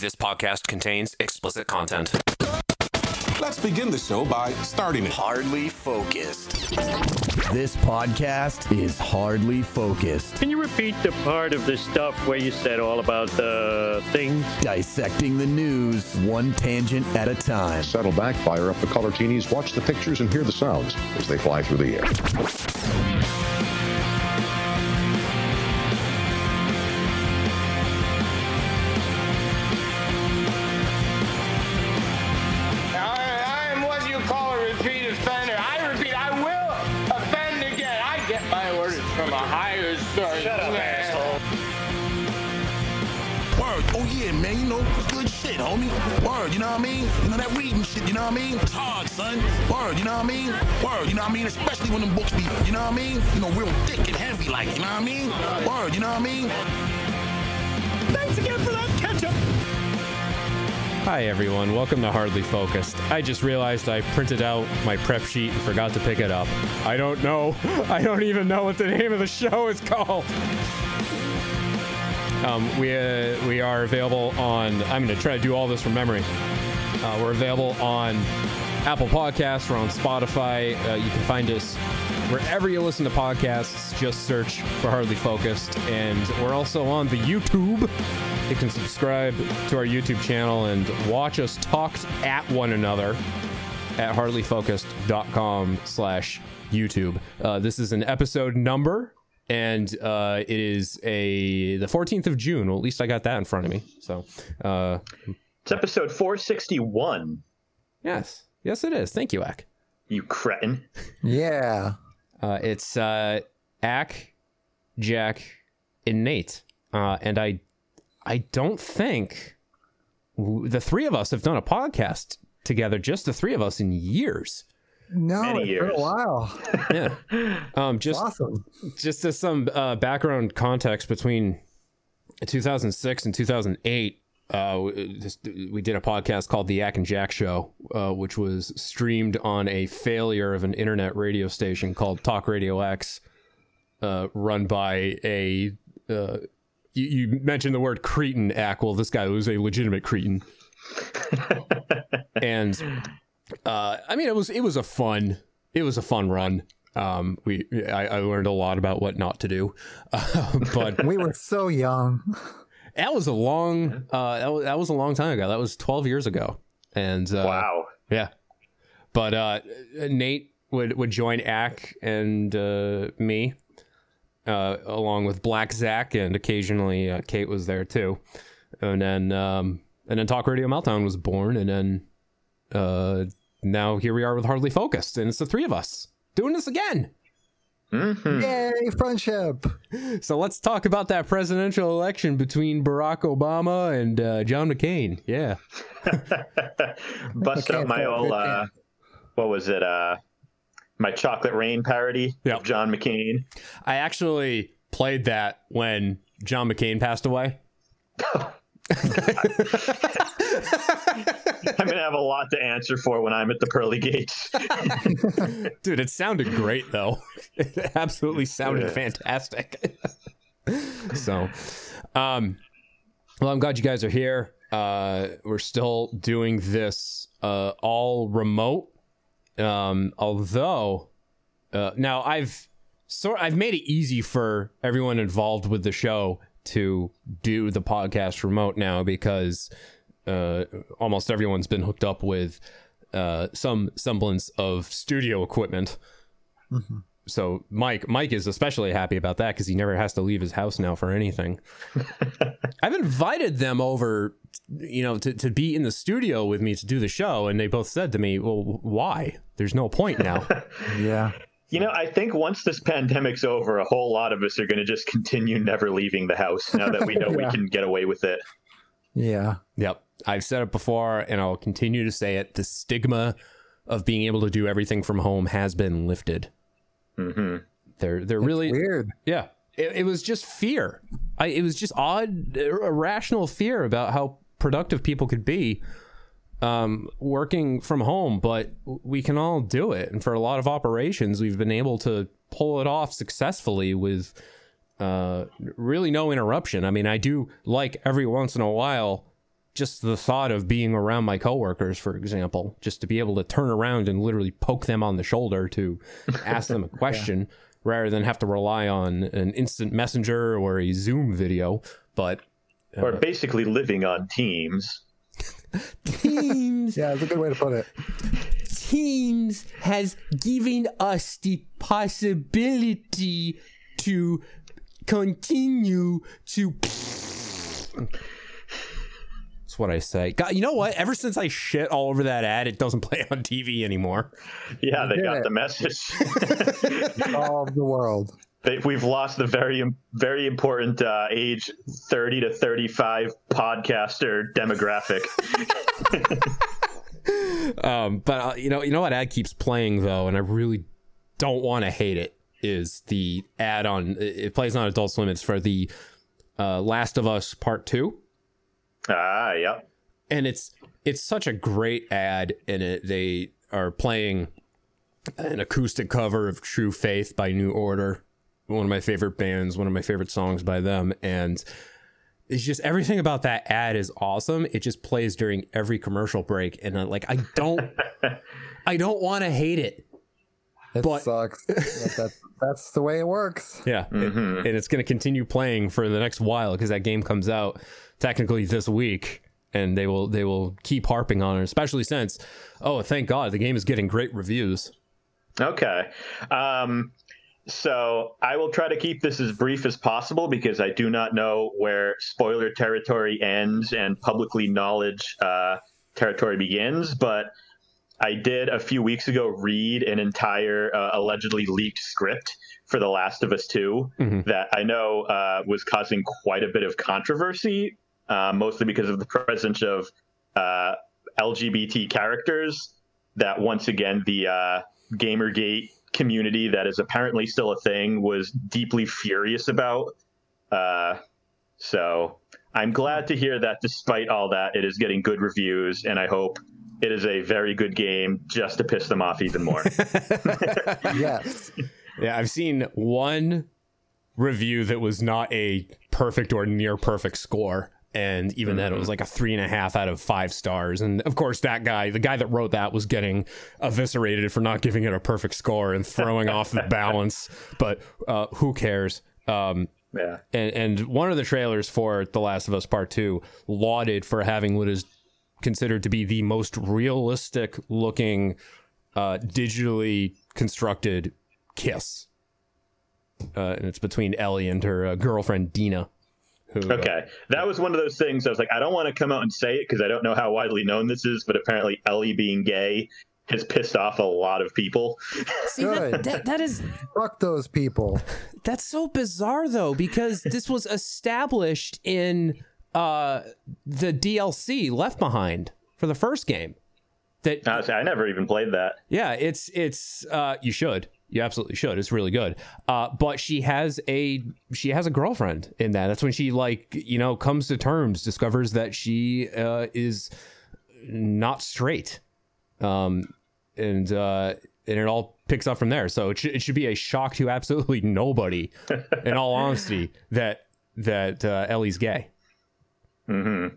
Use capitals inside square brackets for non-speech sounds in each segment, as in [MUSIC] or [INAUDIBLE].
This podcast contains explicit content. Let's begin the show by starting it. Hardly focused. This podcast is hardly focused, Can you repeat the part of the stuff where you said all about the things? dissecting the news one tangent at a time. Settle back, fire up the color teenies, watch the pictures, and hear the sounds as they fly through the air. Homie. Word, you know what I mean? You know that reading shit, you know what I mean? It's hard, son. Word, you know what I mean? Word, you know what I mean? Especially when them books be, you know what I mean? You know, real thick and heavy, like, you know what I mean? Word, you know what I mean? Thanks again for that ketchup. Hi, everyone. Welcome to Hardly Focused. I just realized I printed out my prep sheet and forgot to pick it up. I don't know. [LAUGHS] I don't even know what the name of the show is called. Um, we uh, we are available on. I'm going to try to do all this from memory. Uh, we're available on Apple Podcasts. We're on Spotify. Uh, you can find us wherever you listen to podcasts. Just search for Hardly Focused, and we're also on the YouTube. You can subscribe to our YouTube channel and watch us talk at one another at hardlyfocused.com slash YouTube. Uh, this is an episode number, and uh, it is a the 14th of June. Well, at least I got that in front of me. So, uh, It's episode 461. yes, yes, it is. Thank you, Ack. You cretin. Yeah. Uh, it's uh, Ack, Jack, and Nate, uh, and I, I don't think w- the three of us have done a podcast together. Just the three of us in years. No, Many it's been years. a while. [LAUGHS] Yeah. Um, just awesome. just as some uh, background context between 2006 and 2008 uh, we- just, we did a podcast called the Yak and Jack Show, uh, which was streamed on a failure of an internet radio station called Talk Radio X, uh, run by a. Uh, you, you mentioned the word cretin, Ack. Well, this guy was a legitimate cretin. [LAUGHS] and uh, I mean, it was it was a fun it was a fun run. Um, we I, I learned a lot about what not to do, [LAUGHS] uh, but [LAUGHS] We were so young. that was a long uh, that was, that was a long time ago. That was twelve years ago, and uh, Wow. yeah. But uh, Nate would would join Ack and uh, me, uh, along with Black Zach, and occasionally uh, Kate was there too. And then um, and then Talk Radio Meltdown was born, and then uh, now here we are with Hardly Focused, and it's the three of us doing this again. Mhm. Yay, friendship. So let's talk about that presidential election between Barack Obama and uh, John McCain. Yeah. [LAUGHS] Bust Okay, out my old, uh, what was it? Uh, my Chocolate Rain parody Yep. of John McCain. I actually played that when John McCain passed away. [LAUGHS] I'm going to have a lot to answer for when I'm at the pearly gates. [LAUGHS] Dude, it sounded great though. [LAUGHS] It absolutely sounded Yeah. fantastic. [LAUGHS] so, um, well, I'm glad you guys are here. Uh, we're still doing this uh, all remote. Um, although, uh, now I've sort I've made it easy for everyone involved with the show to do the podcast remote now because uh, almost everyone's been hooked up with uh, some semblance of studio equipment. So Mike, Mike is especially happy about that because he never has to leave his house now for anything. [LAUGHS] I've invited them over, you know, to, to be in the studio with me to do the show, and they both said to me, "Well, why? There's no point now." [LAUGHS] Yeah. You know, I think once this pandemic's over, a whole lot of us are going to just continue never leaving the house now that we know we [LAUGHS] can get away with it. Yeah. Yep. I've said it before and I'll continue to say it. The stigma of being able to do everything from home has been lifted. Mm-hmm. They're they're It's really weird. yeah. It, it was just fear. I it was just odd, irrational fear about how productive people could be um, working from home, but we can all do it. And for a lot of operations, we've been able to pull it off successfully with uh, really no interruption. I mean, I do like every once in a while just the thought of being around my coworkers, for example, just to be able to turn around and literally poke them on the shoulder to [LAUGHS] ask them a question rather than have to rely on an instant messenger or a Zoom video. But or basically living on Teams. Teams. Yeah, that's a good way to put it. Teams has given us the possibility to continue to. That's what I say. God, you know what? Ever since I shit all over that ad, it doesn't play on TV anymore. Yeah, they got it. the message. [LAUGHS] Solve the world. They- We've lost the very, very important uh, age 30 to 35 podcaster demographic. [LAUGHS] Um, but uh, you know, you know what ad keeps playing though, and I really don't want to hate it. Is the ad on? It it plays on Adult Swim. It's for the uh, Last of Us Part Two. ah, yep. and it's it's such a great ad and it they are playing an acoustic cover of True Faith by New Order, one of my favorite bands, one of my favorite songs by them and it's just everything about that ad is awesome. It just plays during every commercial break and uh, like I don't [LAUGHS] I don't want to hate it. It But- sucks. [LAUGHS] But that, that's the way it works. Yeah, it- and it's going to continue playing for the next while because that game comes out technically this week, and they will they will keep harping on it, especially since oh thank God the game is getting great reviews. Okay. Um, so I will try to keep this as brief as possible because I do not know where spoiler territory ends and publicly knowledge uh, territory begins. But I did a few weeks ago read an entire uh, allegedly leaked script for The Last of Us 2 that I know uh, was causing quite a bit of controversy, uh, mostly because of the presence of uh, LGBT characters. That once again, the uh, Gamergate community that is apparently still a thing was deeply furious about. Uh, so I'm glad to hear that despite all that, it is getting good reviews, and I hope it is a very good game just to piss them off even more. [LAUGHS] [LAUGHS] Yes. Yeah, I've seen one review that was not a perfect or near perfect score. And even then, it was like a three and a half out of five stars. And of course, that guy, the guy that wrote that, was getting eviscerated for not giving it a perfect score and throwing off the [LAUGHS] balance. But uh, who cares? Um, yeah. and and one of the trailers for The Last of Us Part Two lauded for having what is considered to be the most realistic looking uh, digitally constructed kiss, uh, and it's between Ellie and her uh, girlfriend Dina. Who, uh, Okay, that was one of those things. I was like, I don't want to come out and say it because I don't know how widely known this is, but apparently Ellie being gay has pissed off a lot of people. [LAUGHS] See, that, that, that is Fuck those people. [LAUGHS] that's so bizarre though because this was established in uh, the DLC Left Behind for the first game. That Honestly, I never even played that. Yeah, it's it's uh you should. You absolutely should. It's really good. Uh but she has a she has a girlfriend in that. That's when she like, you know, comes to terms, discovers that she uh is not straight. Um and uh and it all picks up from there. So it should it should be a shock to absolutely [LAUGHS] nobody in all honesty that that uh Ellie's gay. Mm-hmm.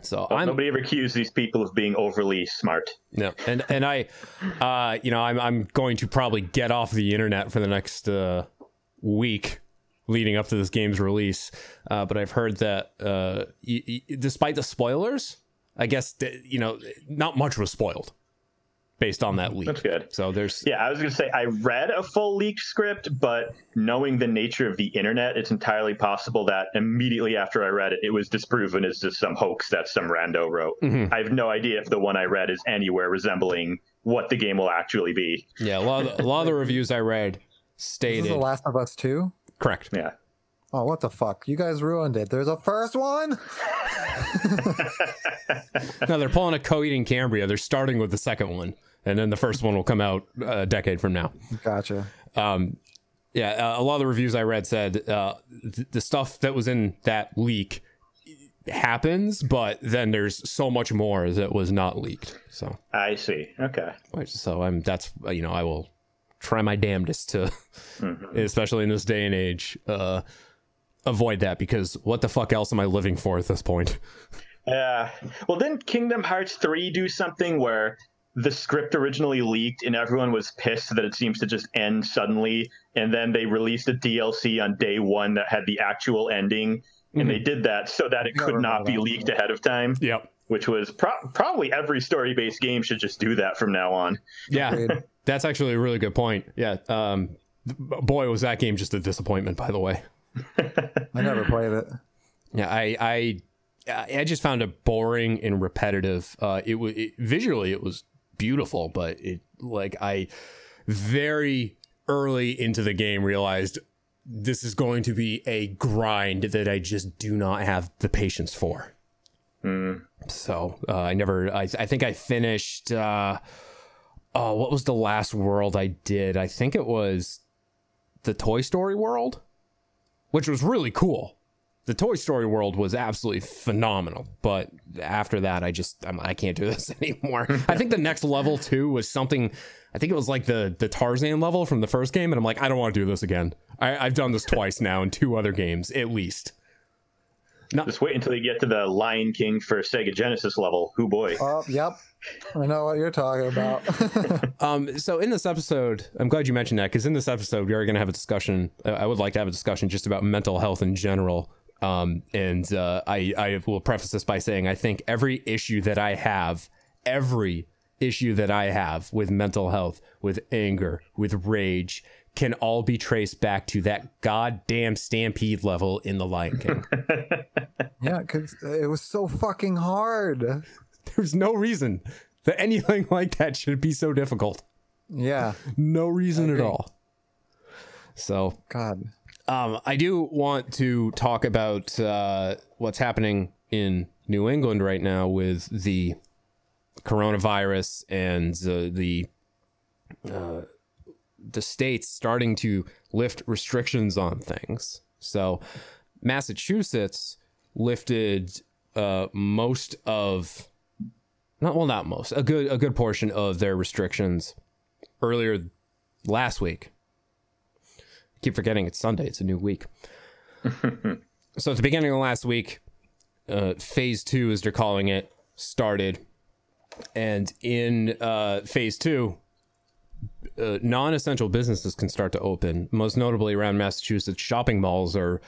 So I'm nobody ever accused these people of being overly smart. No, and and I, uh, you know, I'm I'm going to probably get off the internet for the next uh, week leading up to this game's release. Uh, but I've heard that uh, y- y- despite the spoilers, I guess you know not much was spoiled based on that leak. That's good. So there's Yeah, I was going to say I read a full leaked script, but knowing the nature of the internet, it's entirely possible that immediately after I read it, it was disproven as just some hoax that some rando wrote. Mhm. I have no idea if the one I read is anywhere resembling what the game will actually be. yeah, a lot of the, a lot of the [LAUGHS] reviews I read This is stated The Last of Us 2? correct. Yeah. Oh, what the fuck? You guys ruined it. There's a first one? [LAUGHS] No, they're pulling a Coheed and Cambria. They're starting with the second one, and then the first one will come out a decade from now. Gotcha. um yeah uh, a lot of the reviews i read said uh th- the stuff that was in that leak happens but then there's so much more that was not leaked so I see. Okay. so i'm that's you know i will try my damnedest to Mm-hmm. [LAUGHS] especially in this day and age uh avoid that because what the fuck else am i living for at this point Yeah. Well, didn't Kingdom Hearts 3 do something where the script originally leaked and everyone was pissed that it seems to just end suddenly and then they released a DLC on day 1 that had the actual ending and they did that so that it could not be leaked ahead of time. Yep. Which was pro- probably every story-based game should just do that from now on. Yeah, [LAUGHS] that's actually a really good point. Yeah. Um, boy, was that game just a disappointment. By the way. I never [LAUGHS] played it. Yeah, I I I just found it boring and repetitive. Uh, it was visually it was beautiful, but it like I very early into the game realized this is going to be a grind that I just do not have the patience for. So uh, I never. I I think I finished. Uh, oh, what was the last world I did? I think it was the Toy Story world, which was really cool the Toy Story world was absolutely phenomenal, but after that, I just I'm, I can't do [LAUGHS] this anymore. I think the next level too was something. I think it was like the the Tarzan level from the first game, and I'm like, I don't want to do this again. I, I've done this twice now in two other games at least. Just wait until you get to the Lion King for Sega Genesis level. Who boy. Oh, yep. [LAUGHS] I know what you're talking about. [LAUGHS] Um, so in this episode, I'm glad you mentioned that because in this episode, we are going to have a discussion. uh, I would like to have a discussion just about mental health in general. Um, and uh, I, I will preface this by saying I think every issue that I have, every issue that I have with mental health, with anger, with rage, can all be traced back to that goddamn stampede level in The Lion King. [LAUGHS] yeah, because it was so fucking hard. [LAUGHS] There's no reason that anything like that should be so difficult. Yeah. No reason at all. So God. Um, I do want to talk about uh, what's happening in New England right now with the coronavirus and uh, the uh, the states starting to lift restrictions on things. So, Massachusetts lifted uh, most of not well, not most a good a good portion of their restrictions earlier last week keep forgetting it's Sunday. It's a new week. [LAUGHS] so at the beginning of last week, uh, phase two, as they're calling it, started. And in uh, phase two, uh, non essential businesses can start to open. Most notably around Massachusetts, shopping malls are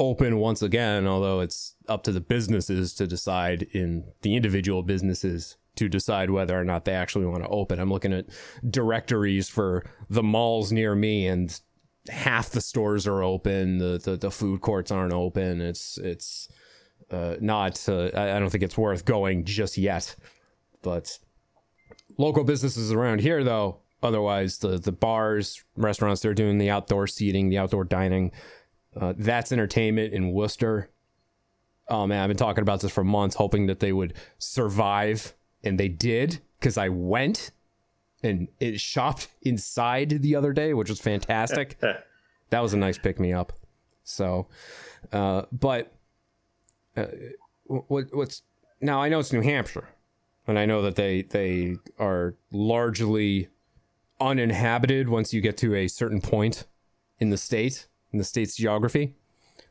open once again, although it's up to the businesses to decide in the individual businesses to decide whether or not they actually want to open. I'm looking at directories for the malls near me and half the stores are open, the the, the food courts aren't open. It's it's uh, not uh, I I don't think it's worth going just yet. But local businesses around here though, otherwise the the bars, restaurants they're doing the outdoor seating, the outdoor dining. Uh, that's entertainment in Worcester. Oh man, I've been talking about this for months, hoping that they would survive, and they did because I went and it shopped inside the other day, which was fantastic. [LAUGHS] that was a nice pick me up. So, uh, but uh, what what's now? I know it's New Hampshire, and I know that they they are largely uninhabited once you get to a certain point in the state in the state's geography.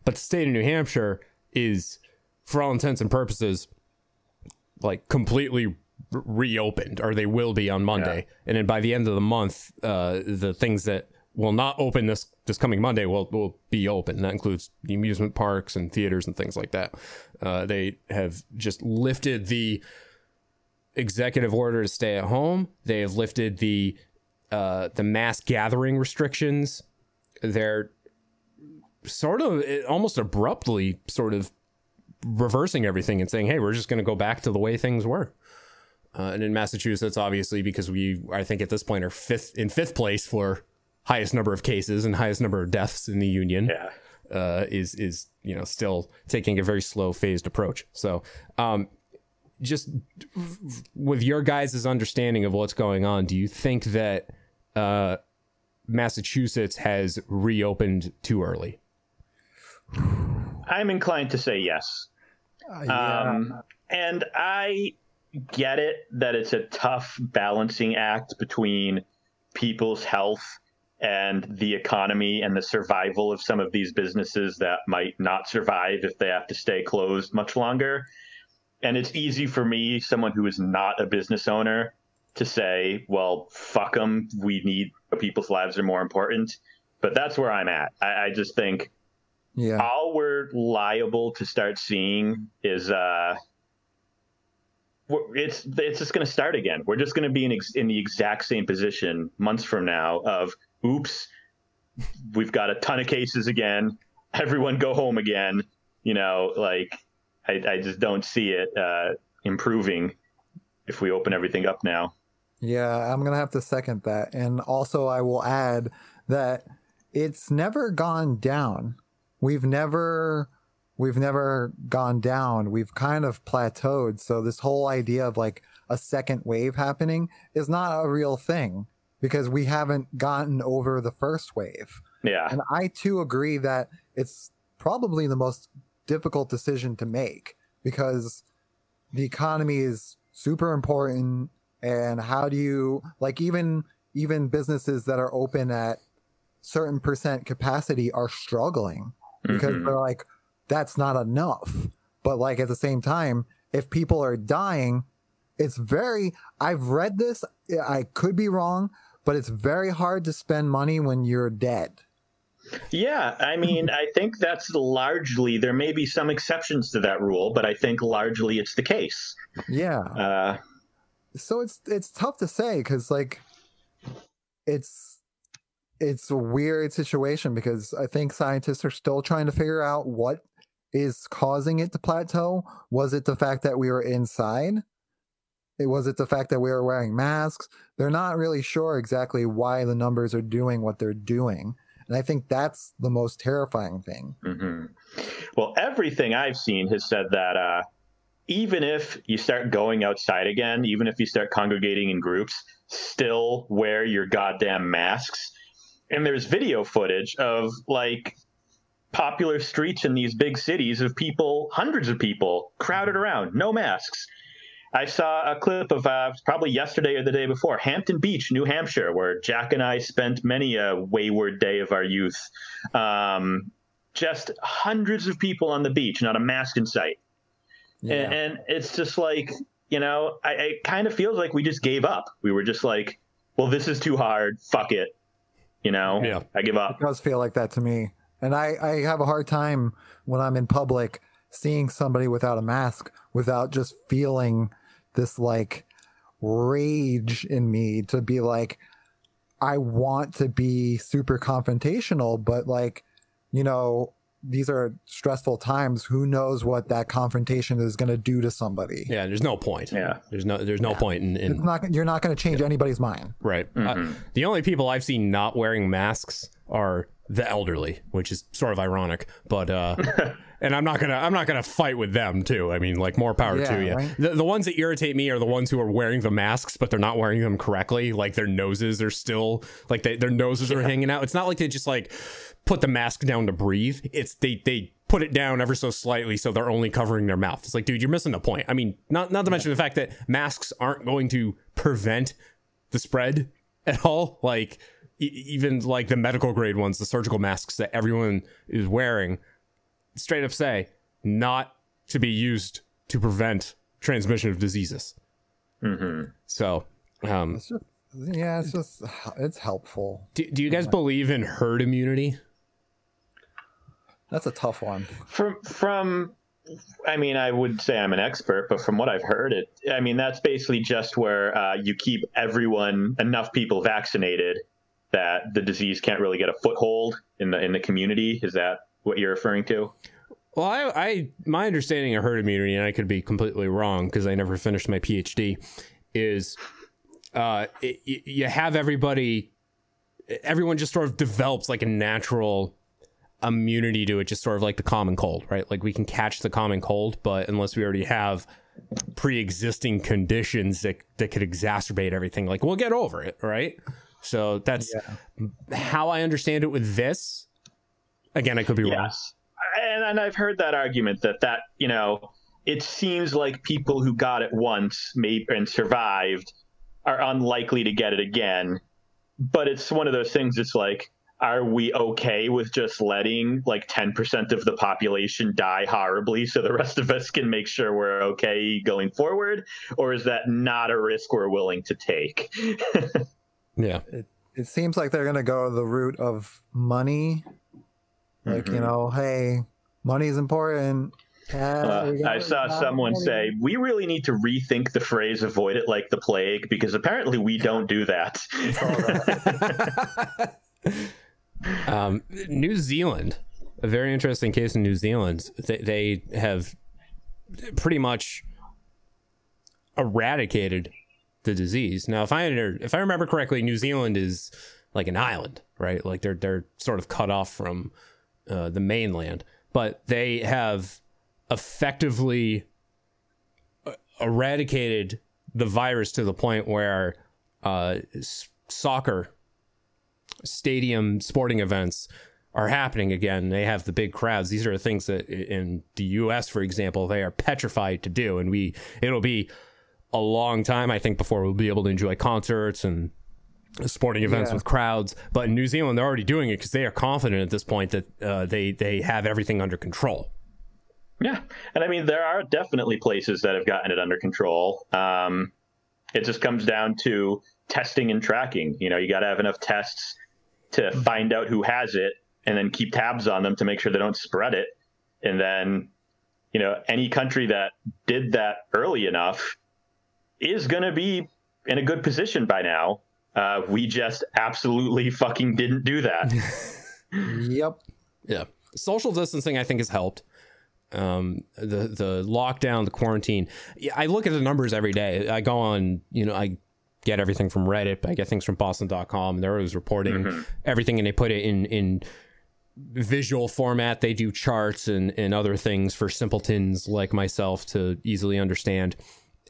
But the state of New Hampshire is, for all intents and purposes, like completely reopened, or they will be on Monday. And then by the end of the month, uh, the things that will not open this this coming Monday will will be open. And that includes the amusement parks and theaters and things like that. Uh, they have just lifted the executive order to stay at home. They have lifted the uh, the mass gathering restrictions. They're sort of almost abruptly sort of reversing everything and saying, "Hey, we're just going to go back to the way things were." Uh, and in Massachusetts, obviously, because we, I think at this point, are fifth in fifth place for highest number of cases and highest number of deaths in the union. Yeah. Uh, is is you know still taking a very slow phased approach. So, um, just with your guys' understanding of what's going on, do you think that uh, Massachusetts has reopened too early? I'm inclined to say yes. Uh, yeah. Um, and I get it that it's a tough balancing act between people's health and the economy and the survival of some of these businesses that might not survive if they have to stay closed much longer. and it's easy for me, someone who is not a business owner, to say, well, fuck them. We need people's lives are more important. But that's where I'm at. I, I just think Yeah. all we're liable to start seeing is uh, it's it's just going to start again. We're just going to be in ex- in the exact same position months from now. Of oops, we've got a ton of cases again. Everyone go home again. You know, like I, I just don't see it uh, improving if we open everything up now. Yeah, I'm gonna have to second that. And also, I will add that it's never gone down. We've never, we've never gone down. We've kind of plateaued. So this whole idea of like a second wave happening is not a real thing because we haven't gotten over the first wave. Yeah, And I too agree that it's probably the most difficult decision to make because the economy is super important and how do you like even even businesses that are open at certain percent capacity are struggling because Mhm. they're like that's not enough but like at the same time if people are dying it's very i've read this i could be wrong but it's very hard to spend money when you're dead Yeah, I mean, I think that's largely there may be some exceptions to that rule, but I think largely it's the case. yeah Uh, so it's it's tough to say because like it's it's a weird situation because i think scientists are still trying to figure out what is causing it to plateau. Was it the fact that we were inside? It was it the fact that we were wearing masks? They're not really sure exactly why the numbers are doing what they're doing and i think that's the most terrifying thing. Hmm Well, everything I've seen has said that uh, even if you start going outside again, even if you start congregating in groups, still wear your goddamn masks. And there's video footage of like popular streets in these big cities of people, hundreds of people crowded around, no masks. I saw a clip of uh, probably yesterday or the day before, Hampton Beach, New Hampshire, where Jack and I spent many a wayward day of our youth. Um, just hundreds of people on the beach, not a mask in sight. And, and it's just like, you know, I, it kind of feels like we just gave up. We were just like, well, this is too hard. Fuck it. You know, Yeah. I give up. It does feel like that to me. And I, I have a hard time when I'm in public seeing somebody without a mask without just feeling this like rage in me to be like, I want to be super confrontational, but like, you know, these are stressful times. Who knows what that confrontation is going to do to somebody? Yeah, there's no point. Yeah. There's no there's no point in, in It's not, you're not going to change anybody's mind. Right. Uh, the only people I've seen not wearing masks are the elderly, which is sort of ironic. But uh, [LAUGHS] and I'm not gonna I'm not gonna fight with them too. I mean, like more power Yeah, to you. right? The, the ones that irritate me are the ones who are wearing the masks, but they're not wearing them correctly. Like their noses are still like they, their noses are hanging out. It's not like they just like put the mask down to breathe. It's they they put it down ever so slightly so they're only covering their mouth. It's like, dude, you're missing the point. I mean, not not to mention the fact that masks aren't going to prevent the spread at all. Like even like the medical grade ones, the surgical masks that everyone is wearing, straight up say not to be used to prevent transmission of diseases. Mm-hmm. So, um, It's just, yeah, it's just, it's helpful. do, do you guys believe in herd immunity? That's a tough one. From from I mean, I would say I'm an expert, but from what I've heard, it I mean that's basically just where uh, you keep everyone enough people vaccinated that the disease can't really get a foothold in the in the community. Is that what you're referring to? Well, I, I my understanding of herd immunity, and I could be completely wrong because I never finished my PhD, is uh, it, you have everybody, everyone just sort of develops like a natural immunity to it, just sort of like the common cold, right? Like we can catch the common cold, but unless we already have pre-existing conditions that that could exacerbate everything, like we'll get over it, right? So that's how I understand it with this. Again, I could be wrong. And, and I've heard that argument that that you know it seems like people who got it once maybe and survived are unlikely to get it again. But it's one of those things. It's like are we okay with just letting like 10% of the population die horribly so the rest of us can make sure we're okay going forward? Or is that not a risk we're willing to take? [LAUGHS] yeah. It, it seems like they're going to go the route of money. Like, you Mhm. know, hey, money is important. Uh, I saw someone money. say, we really need to rethink the phrase avoid it like the plague because apparently we don't do that. [LAUGHS] um, New Zealand, a very interesting case in New Zealand. They, they have pretty much eradicated the disease. Now, if I if I remember correctly, New Zealand is like an island, right? Like they're they're sort of cut off from uh, the mainland, but they have effectively uh, eradicated the virus to the point where uh, soccer stadium sporting events are happening again. They have the big crowds. These are things that in the U.S., for example, they are petrified to do, and we it'll be a long time, I think, before we'll be able to enjoy concerts and sporting events Yeah. with crowds. But in New Zealand, they're already doing it because they are confident at this point that uh, they they have everything under control. Yeah, and I mean there are definitely places that have gotten it under control. Um, it just comes down to testing and tracking. You know, you got to have enough tests to find out who has it, and then keep tabs on them to make sure they don't spread it. And then, you know, any country that did that early enough is going to be in a good position by now. Uh, we just absolutely fucking didn't do that. [LAUGHS] Yep. Yeah, social distancing I think has helped. Um, the the lockdown, the quarantine. I look at the numbers every day. I go on, you know, I get everything from Reddit. I get things from Boston.com. They're always reporting everything, and they put it in in visual format. They do charts and and other things for simpletons like myself to easily understand.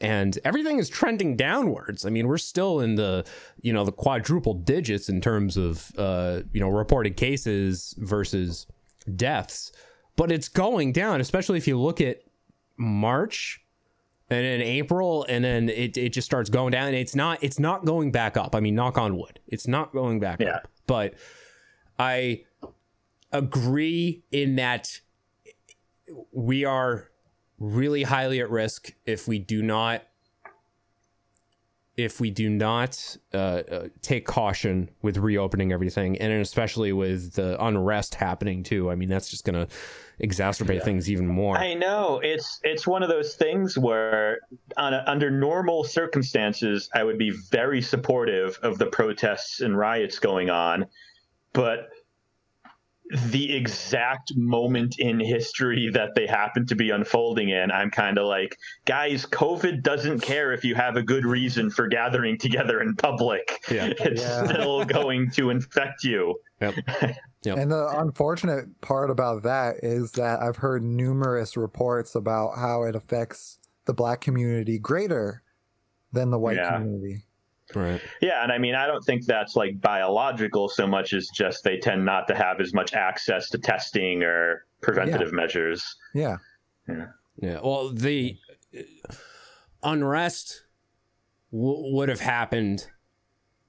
And everything is trending downwards. I mean, we're still in the, you know, the quadruple digits in terms of, uh, you know, reported cases versus deaths, but it's going down, especially if you look at March and then April, and then it, it just starts going down. And it's not it's not going back up. I mean, knock on wood, it's not going back Yeah. up. But I agree in that we are really highly at risk if we do not if we do not uh, uh, take caution with reopening everything, and especially with the unrest happening too. I mean, that's just going to exacerbate things even more. I know it's it's one of those things where, on a, under normal circumstances, I would be very supportive of the protests and riots going on, but the exact moment in history that they happen to be unfolding in, I'm kind of like, guys, COVID doesn't care if you have a good reason for gathering together in public. Yeah. [LAUGHS] It's Yeah. still going to infect you. Yep. [LAUGHS] Yep. And the unfortunate part about that is that I've heard numerous reports about how it affects the black community greater than the white Yeah. community. Right. Yeah, and I mean, I don't think that's like biological so much as just they tend not to have as much access to testing or preventative measures. Yeah. Yeah. Yeah. Well, the uh, unrest w- would have happened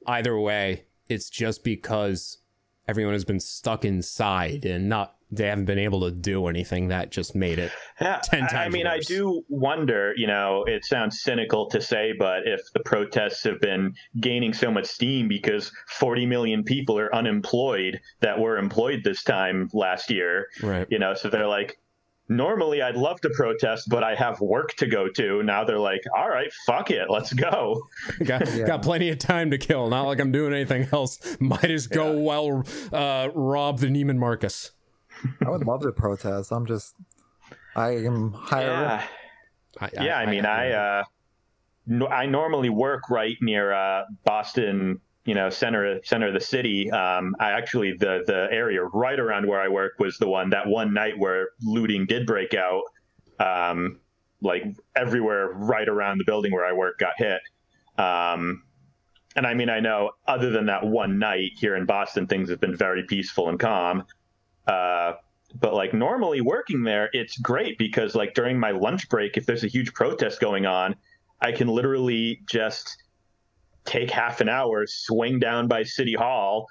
either way. It's just because everyone has been stuck inside and not they haven't been able to do anything that just made it Yeah, [LAUGHS] 10 I- I mean, worse. I do wonder. You know, it sounds cynical to say, but if the protests have been gaining so much steam because 40 million people are unemployed that were employed this time last year, right. you know, so they're like. Normally, I'd love to protest, but I have work to go to. Now they're like, all right, fuck it, let's go. [LAUGHS] got, Yeah. got plenty of time to kill. Not like I'm doing anything else. [LAUGHS] Might as go well uh, rob the Neiman Marcus. I would love to protest. I'm just, I am higher risk. Yeah. yeah, I, mean, I uh, no, I normally work right near uh, Boston, you know, center center of the city. Um, I actually the the area right around where I work was the one that one night where looting did break out. Um, like everywhere right around the building where I work got hit. Um, and I mean, I know other than that one night here in Boston, things have been very peaceful and calm. Uh, but like normally working there, it's great because like during my lunch break, if there's a huge protest going on, I can literally just take half an hour, swing down by City Hall,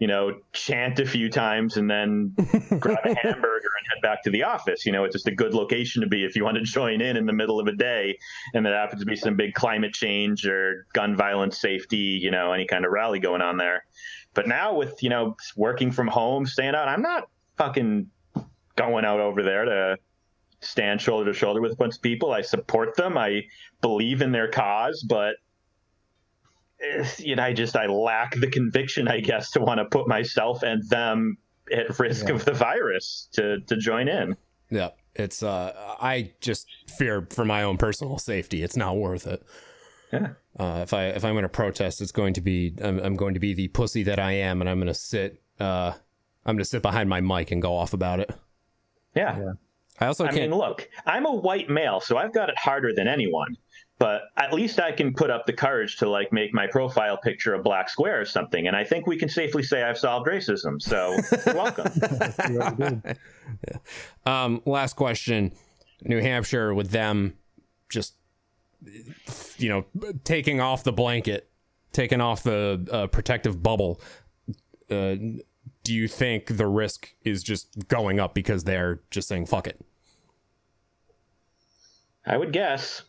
you know, chant a few times and then [LAUGHS] grab a hamburger and head back to the office. You know, it's just a good location to be if you want to [LAUGHS] join in in the middle of a day and there happens to be some big climate change or gun violence safety, you know, any kind of rally going on there. But now with, you know, working from home, staying out, I'm not fucking going out over there to stand shoulder to shoulder with a bunch of people. I support them. I believe in their cause, but you know, I just I lack the conviction, I guess, to want to put myself and them at risk Yeah. of the virus to to join in. Yeah, it's uh, I just fear for my own personal safety. It's not worth it. Yeah. Uh, if I if I'm going to protest, it's going to be I'm, I'm going to be the pussy that I am, and I'm going to sit uh, I'm going to sit behind my mic and go off about it. Yeah. I also I can't. mean, look, I'm a white male, so I've got it harder than anyone. But at least I can put up the courage to like make my profile picture a black square or something, and I think we can safely say I've solved racism. So welcome. [LAUGHS] Um, last question: New Hampshire with them just you know taking off the blanket, taking off the uh, protective bubble. Uh, do you think the risk is just going up because they're just saying fuck it? I would guess.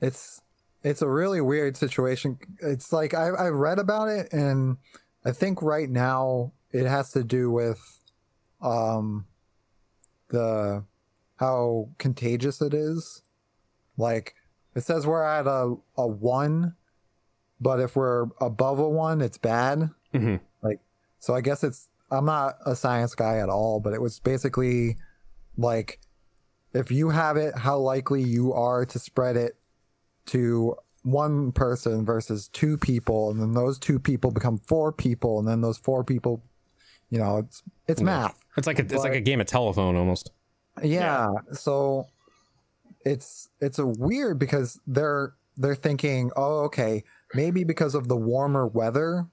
It's it's a really weird situation. It's like I I read about it and I think right now it has to do with um the how contagious it is. Like it says we're at a a 1 but if we're above a 1 it's bad. Mm-hmm. Like so I guess it's I'm not a science guy at all, but it was basically like if you have it, how likely you are to spread it to one person versus two people, and then those two people become four people, and then those four people, you know, it's it's Yeah. math. It's like a, it's like a game of telephone almost. Yeah. So it's it's a weird because they're they're thinking, oh, okay, maybe because of the warmer weather,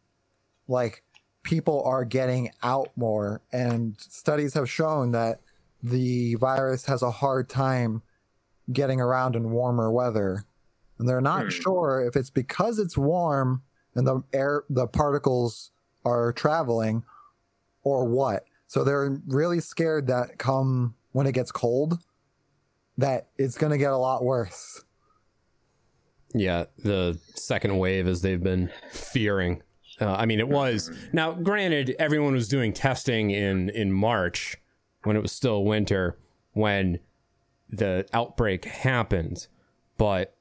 like people are getting out more, and studies have shown that the virus has a hard time getting around in warmer weather. And they're not Hmm. sure if it's because it's warm and the air the particles are traveling or what. So they're really scared that come when it gets cold that it's going to get a lot worse. Yeah, the second wave, as they've been fearing. Uh, I mean, it was now. Granted, everyone was doing testing in in March when it was still winter when the outbreak happened, but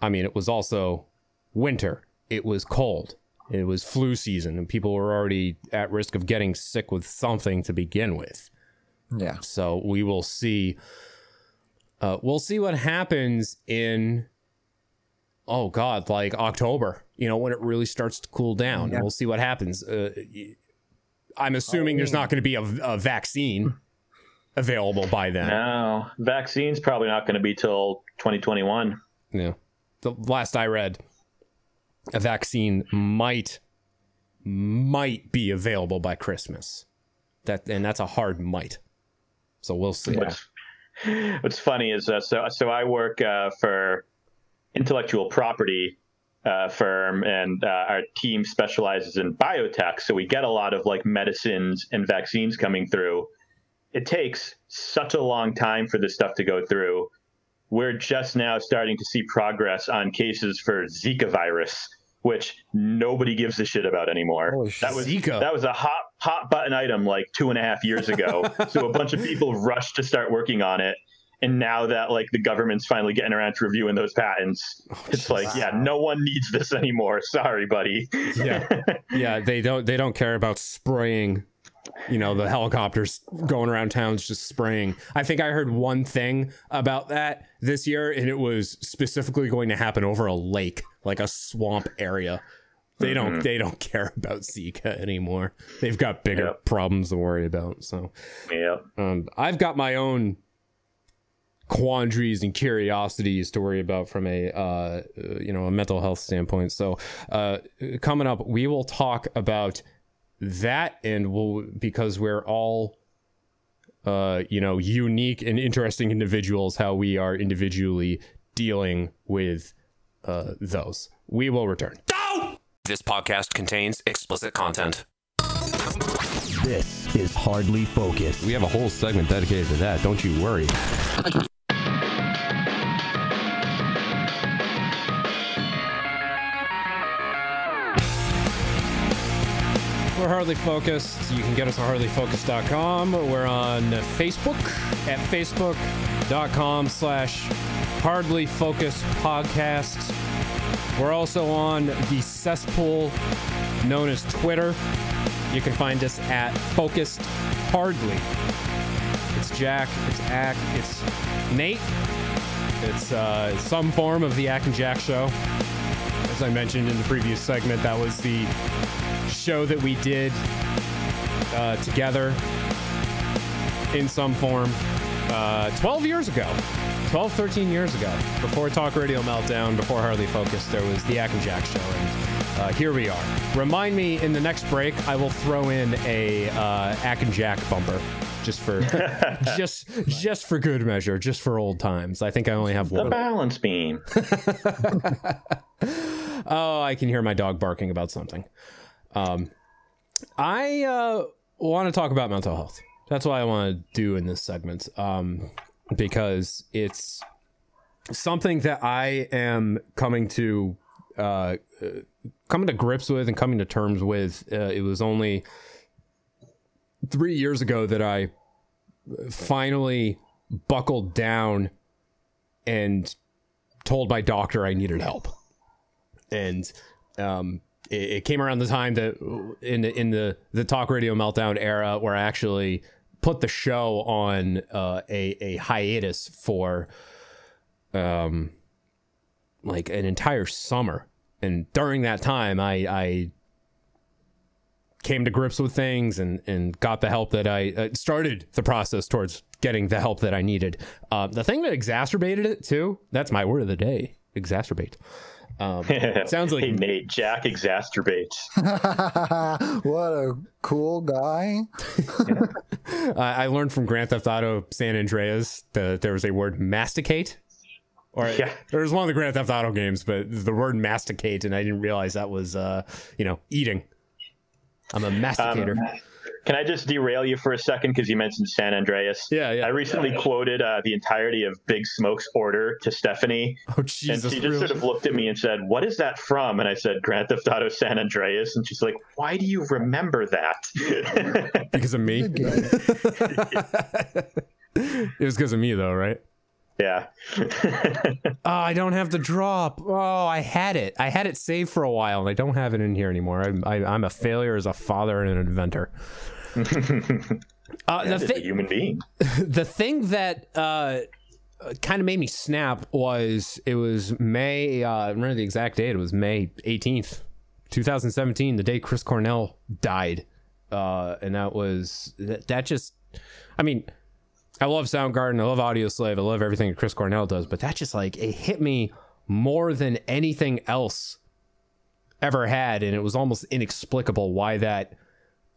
I mean, it was also winter. It was cold. It was flu season, and people were already at risk of getting sick with something to begin with. Yeah. So we will see. Uh, we'll see what happens in. Oh God, like October. You know when it really starts to cool down. Yeah. We'll see what happens. Uh, y- I'm assuming there's not going to be a, a vaccine available by then. No, vaccine's probably not going to be till 2021. Yeah. The last I read, a vaccine might might be available by Christmas. That and that's a hard might. So we'll see. What's, what's funny is uh, so so I work uh, for intellectual property uh, firm, and uh, our team specializes in biotech. So we get a lot of like medicines and vaccines coming through. It takes such a long time for this stuff to go through. We're just now starting to see progress on cases for Zika virus, which nobody gives a shit about anymore. that was Zika? that was a hot hot button item like two and a half years ago. [LAUGHS] so a bunch of people rushed to start working on it. And now that like the government's finally getting around to reviewing those patents, oh, it's like, yeah, no one needs this anymore. Sorry, buddy. yeah [LAUGHS] yeah they don't they don't care about spraying you know the helicopters going around towns just spraying. I think i heard one thing about that this year and it was specifically going to happen over a lake like a swamp area. They don't Mhm. they don't care about zika anymore. They've got bigger problems to worry about so. Yeah um, i've got my own quandaries and curiosities to worry about from a uh, uh, you know a mental health standpoint. So uh, coming up, we will talk about that, and we'll because we're all uh, you know unique and interesting individuals, how we are individually dealing with uh, those. We will return. This podcast contains explicit content. This is Hardly Focused. We have a whole segment dedicated to that. Don't you worry. We're Hardly Focused. You can get us on hardlyfocused.com. We're on Facebook at facebook.com slash Hardly Focused Podcast. We're also on the cesspool known as Twitter. You can find us at Focused Hardly. It's Jack, it's Ack, it's Nate. It's uh, some form of the Ack and Jack show. As I mentioned in the previous segment, that was the show that we did uh, together in some form uh, 12 years ago. 12 13 years ago. Before talk radio meltdown before hardly focused there was the Ack and jack show and uh, here we are. Remind me in the next break i will throw in a uh, Ack and jack bumper just for [LAUGHS] just just for good measure just for old times. I think i only have The one. balance beam. [LAUGHS] oh, I can hear my dog barking about something. Um, I uh, want to talk about mental health. That's what I want to do in this segment um, because it's something that I am coming to uh, uh, coming to grips with and coming to terms with. Uh, it was only three years ago that I finally buckled down and told my doctor I needed help and um, it, it came around the time that in the, in the the talk radio meltdown era where I actually put the show on uh, a a hiatus for um like an entire summer, and during that time I I came to grips with things and and got the help that I uh, started the process towards getting the help that I needed. Uh, the thing that exacerbated it too, that's my word of the day, exacerbate. Um, [LAUGHS] sounds like hey, Nate. Jack exacerbates. [LAUGHS] what a cool guy. [LAUGHS] uh, I learned from Grand Theft Auto San Andreas that there was a word masticate. Or Yeah. there was one of the Grand Theft Auto games, but the word masticate, and I didn't realize that was, uh, you know, eating. I'm a masticator. Um, can I just derail you for a second because you mentioned San Andreas? Yeah, yeah. I recently quoted uh, the entirety of Big Smoke's order to Stephanie, oh, Jesus. and she just really? sort of looked at me and said, "What is that from?" And I said, "Grand Theft Auto San Andreas," and she's like, "Why do you remember that?" [LAUGHS] because of me. [LAUGHS] It was because of me, though, right? yeah. Oh, [LAUGHS] I don't have the drop. Oh, I had it. I had it saved for a while, and I don't have it in here anymore. I'm, I, I'm a failure as a father and an inventor. [LAUGHS] Uh, the, thi- a human being. [LAUGHS] the thing that uh, kind of made me snap was it was May. Uh, I remember the exact date. It was May 18th, 2017, the day Chris Cornell died. Uh, and that was that, that just, I mean, I love Soundgarden, I love Audioslave, I love everything that Chris Cornell does, but that just like it hit me more than anything else ever had, and it was almost inexplicable why that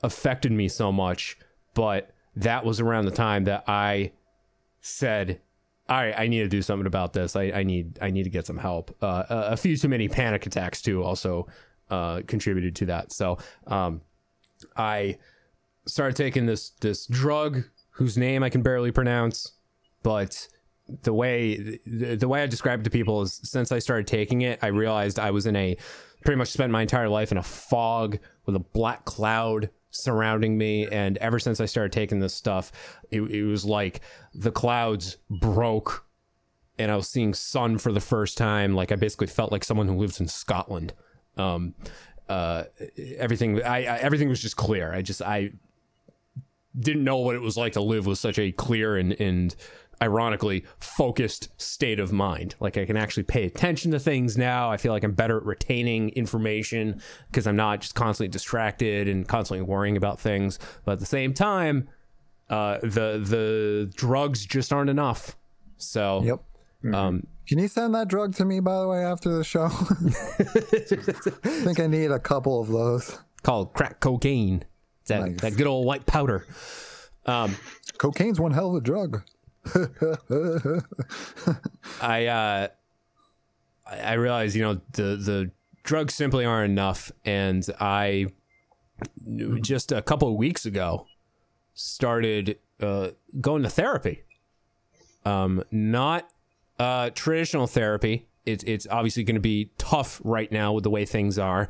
affected me so much. But that was around the time that I said, "All right, I need to do something about this. I, I need I need to get some help." Uh, a, few too many panic attacks too also uh, contributed to that. So um, I started taking this this drug whose name I can barely pronounce, but the way the, the way I describe it to people is since I started taking it, I realized I was in a pretty much spent my entire life in a fog with a black cloud surrounding me and ever since I started taking this stuff, it, it was like the clouds broke and I was seeing sun for the first time. Like I basically felt like someone who lives in Scotland. Um, uh, everything, I, I everything was just clear. I just, I didn't know what it was like to live with such a clear and, and ironically focused state of mind. Like I can actually pay attention to things now. I feel like I'm better at retaining information because I'm not just constantly distracted and constantly worrying about things. But at the same time, uh, the the drugs just aren't enough. So Yep. um, Can you send that drug to me, by the way, after the show? [LAUGHS] I think I need a couple of those. called crack cocaine. It's that, Nice. that good old white powder. Um, Cocaine's one hell of a drug. I uh I realize, you know, the the drugs simply aren't enough and I just a couple of weeks ago started uh, going to therapy. Um, not uh, traditional therapy. It's it's obviously going to be tough right now with the way things are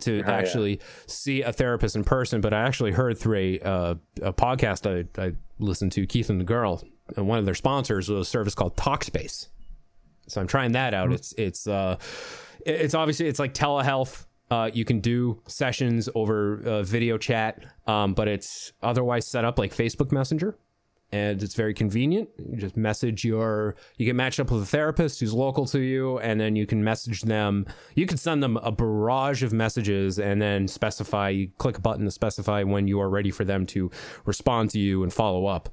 to yeah. actually see a therapist in person. But I actually heard through a uh, a podcast I, I listened to, Keith and the Girl, one of their sponsors was a service called Talkspace. So I'm trying that out. It's it's uh, it's obviously it's like telehealth. Uh, you can do sessions over uh, video chat, um, but it's otherwise set up like Facebook Messenger, and it's very convenient. You just message your, you get matched up with a therapist who's local to you, and then you can message them. You can send them a barrage of messages, and then specify. You click a button to specify when you are ready for them to respond to you and follow up.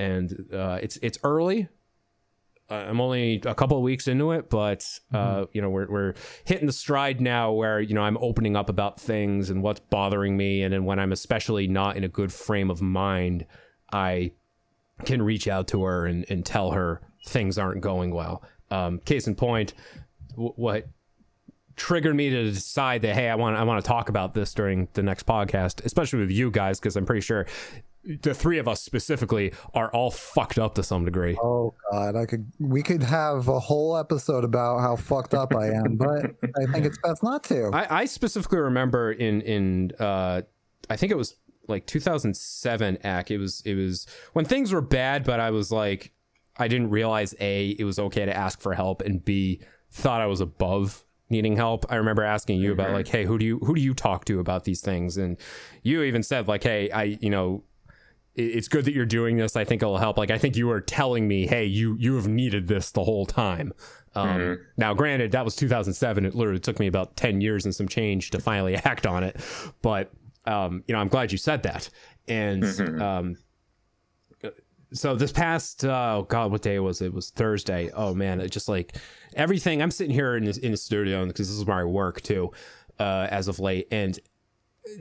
And uh, it's it's early, I'm only a couple of weeks into it, but uh, you know we're we're hitting the stride now where you know I'm opening up about things and what's bothering me, and then when I'm especially not in a good frame of mind, I can reach out to her and, and tell her things aren't going well. Um, case in point, w- what triggered me to decide that hey, I want I want to talk about this during the next podcast, especially with you guys, because I'm pretty sure the three of us specifically are all fucked up to some degree. Oh God, I could we could have a whole episode about how fucked up I am, but I think it's best not to. I, I specifically remember in in uh, I think it was like 2007 Ack. It was it was when things were bad, but I was like, I didn't realize a it was okay to ask for help, and b thought I was above needing help. I remember asking you about like, hey, who do you who do you talk to about these things? And you even said like, hey, I you know it's good that you're doing this. I think it'll help. Like I think you were telling me, hey, you you have needed this the whole time. Um, Mm-hmm. Now, granted, that was 2007. It literally took me about 10 years and some change to finally [LAUGHS] act on it. But um, you know, I'm glad you said that. And Mm-hmm. um, so this past oh god, what day was it? It was Thursday. Oh man, it just like everything. I'm sitting here in this, in the studio because this is where I work too, uh, as of late, and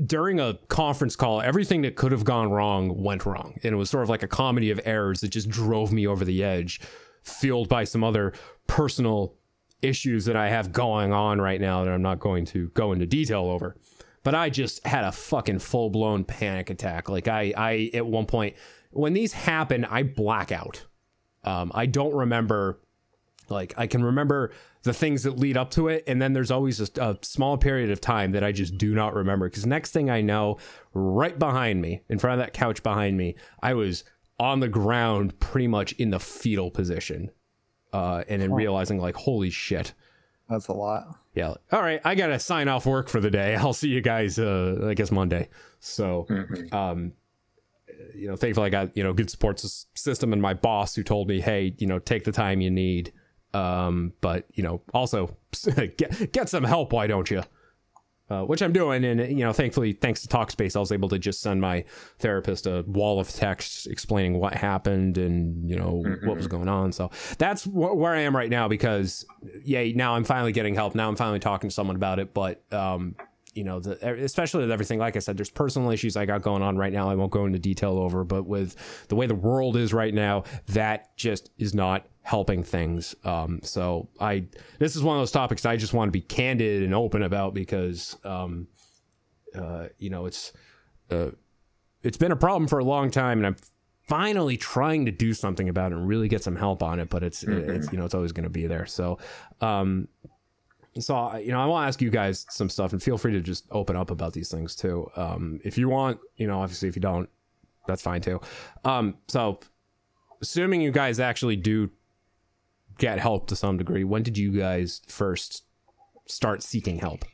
during a conference call, everything that could have gone wrong went wrong. And it was sort of like a comedy of errors that just drove me over the edge, fueled by some other personal issues that I have going on right now that I'm not going to go into detail over. But I just had a fucking full blown panic attack. Like I, I at one point when these happen, I black out. Um, I don't remember like I can remember the things that lead up to it, and then there's always a, a small period of time that I just do not remember. Because next thing I know, right behind me, in front of that couch behind me, I was on the ground, pretty much in the fetal position, uh, and then realizing like, holy shit. That's a lot. Yeah. All right. I gotta sign off work for the day. [LAUGHS] I'll see you guys. Uh, I guess Monday. So, um, you know, thankfully I got you know good support system and my boss who told me, hey, you know, take the time you need. Um, but you know, also [LAUGHS] get get some help. Why don't you? Uh, which I'm doing, and you know, thankfully, thanks to Talkspace, I was able to just send my therapist a wall of text explaining what happened and you know what was going on. So that's wh- where I am right now because, yeah, now I'm finally getting help. Now I'm finally talking to someone about it. But um, you know, the, especially with everything, like I said, there's personal issues I got going on right now. I won't go into detail over, but with the way the world is right now, that just is not helping things. Um, so I, this is one of those topics I just want to be candid and open about because, um, uh, you know, it's, uh, it's been a problem for a long time and I'm finally trying to do something about it and really get some help on it, but it's, it's, you know, it's always going to be there. So, um, so I- you know, I want to ask you guys some stuff, and feel free to just open up about these things too. Um, if you want, you know, obviously, if you don't, that's fine too. Um, so, assuming you guys actually do get help to some degree, when did you guys first start seeking help?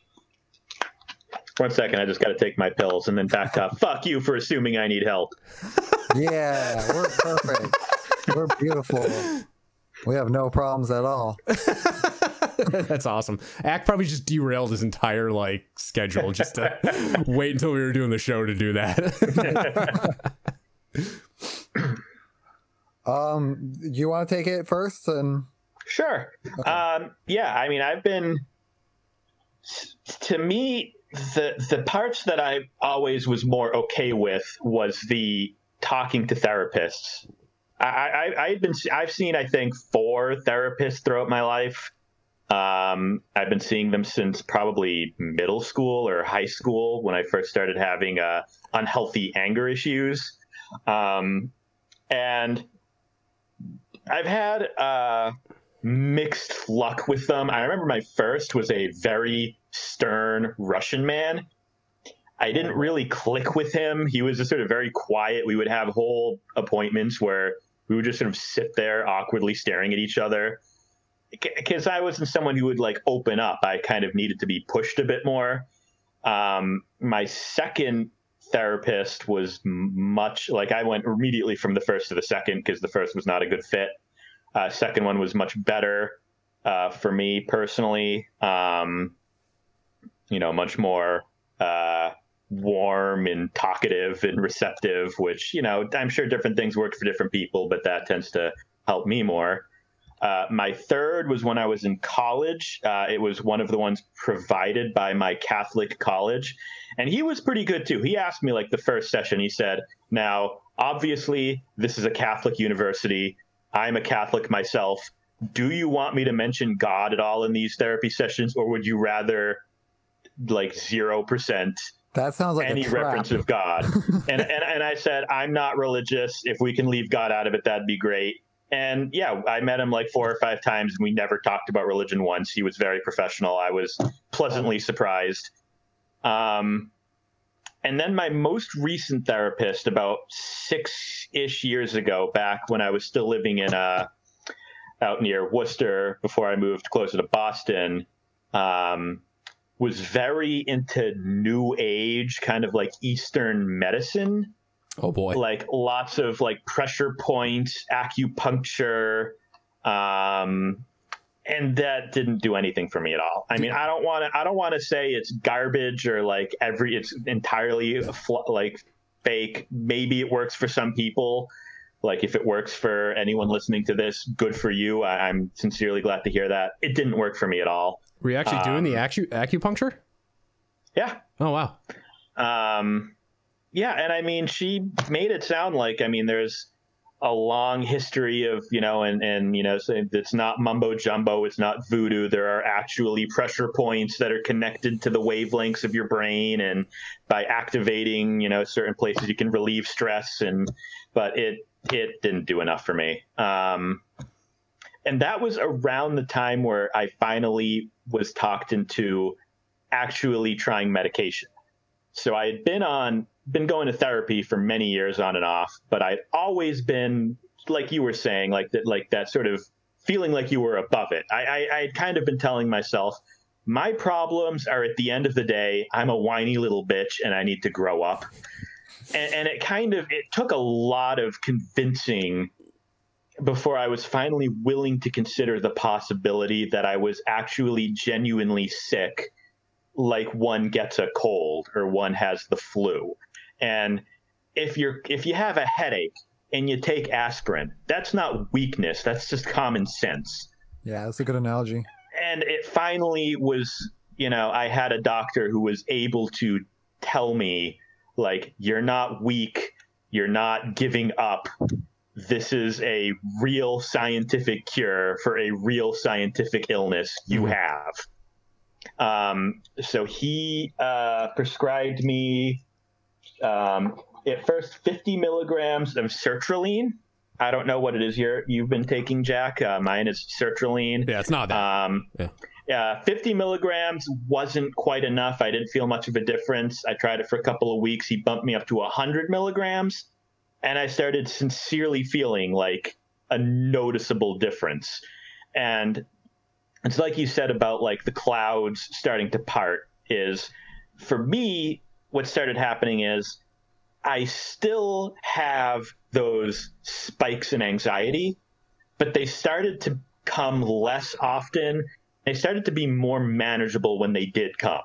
One second, I just got to take my pills and then back up. [LAUGHS] Fuck you for assuming I need help. Yeah, we're perfect. we're beautiful. We have no problems at all. [LAUGHS] That's awesome. Ack probably just derailed his entire like schedule just to [LAUGHS] wait until we were doing the show to do that. Um, you want to take it first? And Sure. Um, yeah, I mean, I've been. To me, the the parts that I always was more okay with was the talking to therapists. I, I had been I've seen I think four therapists throughout my life, Um, I've been seeing them since probably middle school or high school when I first started having uh, unhealthy anger issues. Um, and I've had uh, mixed luck with them. I remember my first was a very stern Russian man. I didn't really click with him. He was just sort of very quiet. We would have whole appointments where we would just sort of sit there awkwardly staring at each other because I wasn't someone who would like open up. I kind of needed to be pushed a bit more. Um, my second therapist was much like I went immediately from the first to the second because the first was not a good fit. Uh, second one was much better uh, for me personally. Um, you know, much more uh, warm and talkative and receptive, which you know I'm sure different things work for different people, but that tends to help me more. Uh, my third was when I was in college. Uh, it was one of the ones provided by my Catholic college. And he was pretty good too. He asked me, like, the first session, he said, Now, obviously, this is a Catholic university. I'm a Catholic myself. Do you want me to mention God at all in these therapy sessions, or would you rather, like, 0%? That sounds like any reference of God. [LAUGHS] and, and and I said, I'm not religious. If we can leave God out of it, that'd be great. And yeah, I met him like four or five times, and we never talked about religion once. He was very professional. I was pleasantly surprised. Um, and then my most recent therapist, about six ish years ago, back when I was still living in uh, out near Worcester before I moved closer to Boston, um, was very into New Age, kind of like Eastern medicine. Oh boy. Like lots of like pressure points, acupuncture, um, and that didn't do anything for me at all. I mean, I don't want to. I don't want to say it's garbage or like every. It's entirely fl- like fake. Maybe it works for some people. Like if it works for anyone listening to this, good for you. I, am sincerely glad to hear that. It didn't work for me at all. Were you actually um, doing the acu- acupuncture? Yeah. Oh wow. Um, yeah, and I mean, she made it sound like I mean, there's a long history of you know, and and you know, so it's not mumbo jumbo, it's not voodoo. There are actually pressure points that are connected to the wavelengths of your brain, and by activating you know certain places, you can relieve stress. And but it it didn't do enough for me. Um, and that was around the time where I finally was talked into actually trying medication. So I had been on been going to therapy for many years on and off, but I'd always been like you were saying, like that, like that sort of feeling like you were above it. I, I I'd kind of been telling myself, my problems are at the end of the day, I'm a whiny little bitch and I need to grow up. And, and it kind of it took a lot of convincing before I was finally willing to consider the possibility that I was actually genuinely sick, like one gets a cold or one has the flu. And if you're if you have a headache and you take aspirin, that's not weakness. That's just common sense. Yeah, that's a good analogy. And it finally was, you know, I had a doctor who was able to tell me, like, you're not weak, you're not giving up. This is a real scientific cure for a real scientific illness you mm-hmm. have. Um, so he uh, prescribed me um, at first 50 milligrams of sertraline. I don't know what it is here you've been taking, Jack. Uh, mine is sertraline. Yeah, it's not that. Um, yeah. Uh, 50 milligrams wasn't quite enough. I didn't feel much of a difference. I tried it for a couple of weeks. He bumped me up to 100 milligrams, and I started sincerely feeling like a noticeable difference. And it's like you said about like the clouds starting to part. Is for me, what started happening is I still have those spikes in anxiety, but they started to come less often. They started to be more manageable when they did come.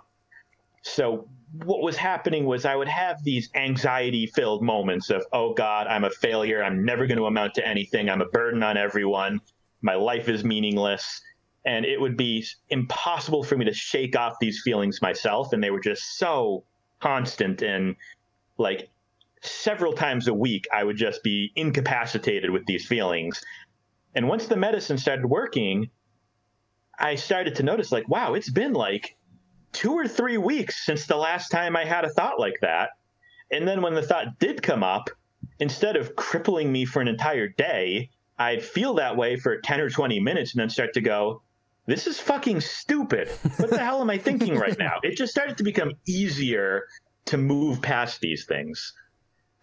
So what was happening was I would have these anxiety filled moments of, oh God, I'm a failure. I'm never going to amount to anything. I'm a burden on everyone. My life is meaningless. And it would be impossible for me to shake off these feelings myself. And they were just so constant and like several times a week I would just be incapacitated with these feelings. And once the medicine started working, I started to notice like, wow, it's been like two or three weeks since the last time I had a thought like that. And then when the thought did come up, instead of crippling me for an entire day, I'd feel that way for 10 or 20 minutes and then start to go, this is fucking stupid. What the hell am I thinking right now? It just started to become easier to move past these things.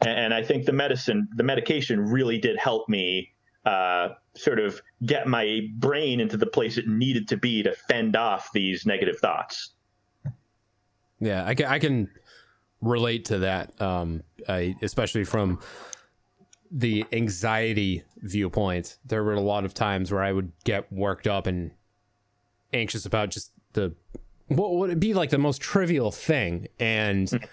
And I think the medicine, the medication really did help me uh, sort of get my brain into the place it needed to be to fend off these negative thoughts. Yeah, I can, I can relate to that, um, I, especially from the anxiety viewpoint. There were a lot of times where I would get worked up and anxious about just the what would it be like the most trivial thing. And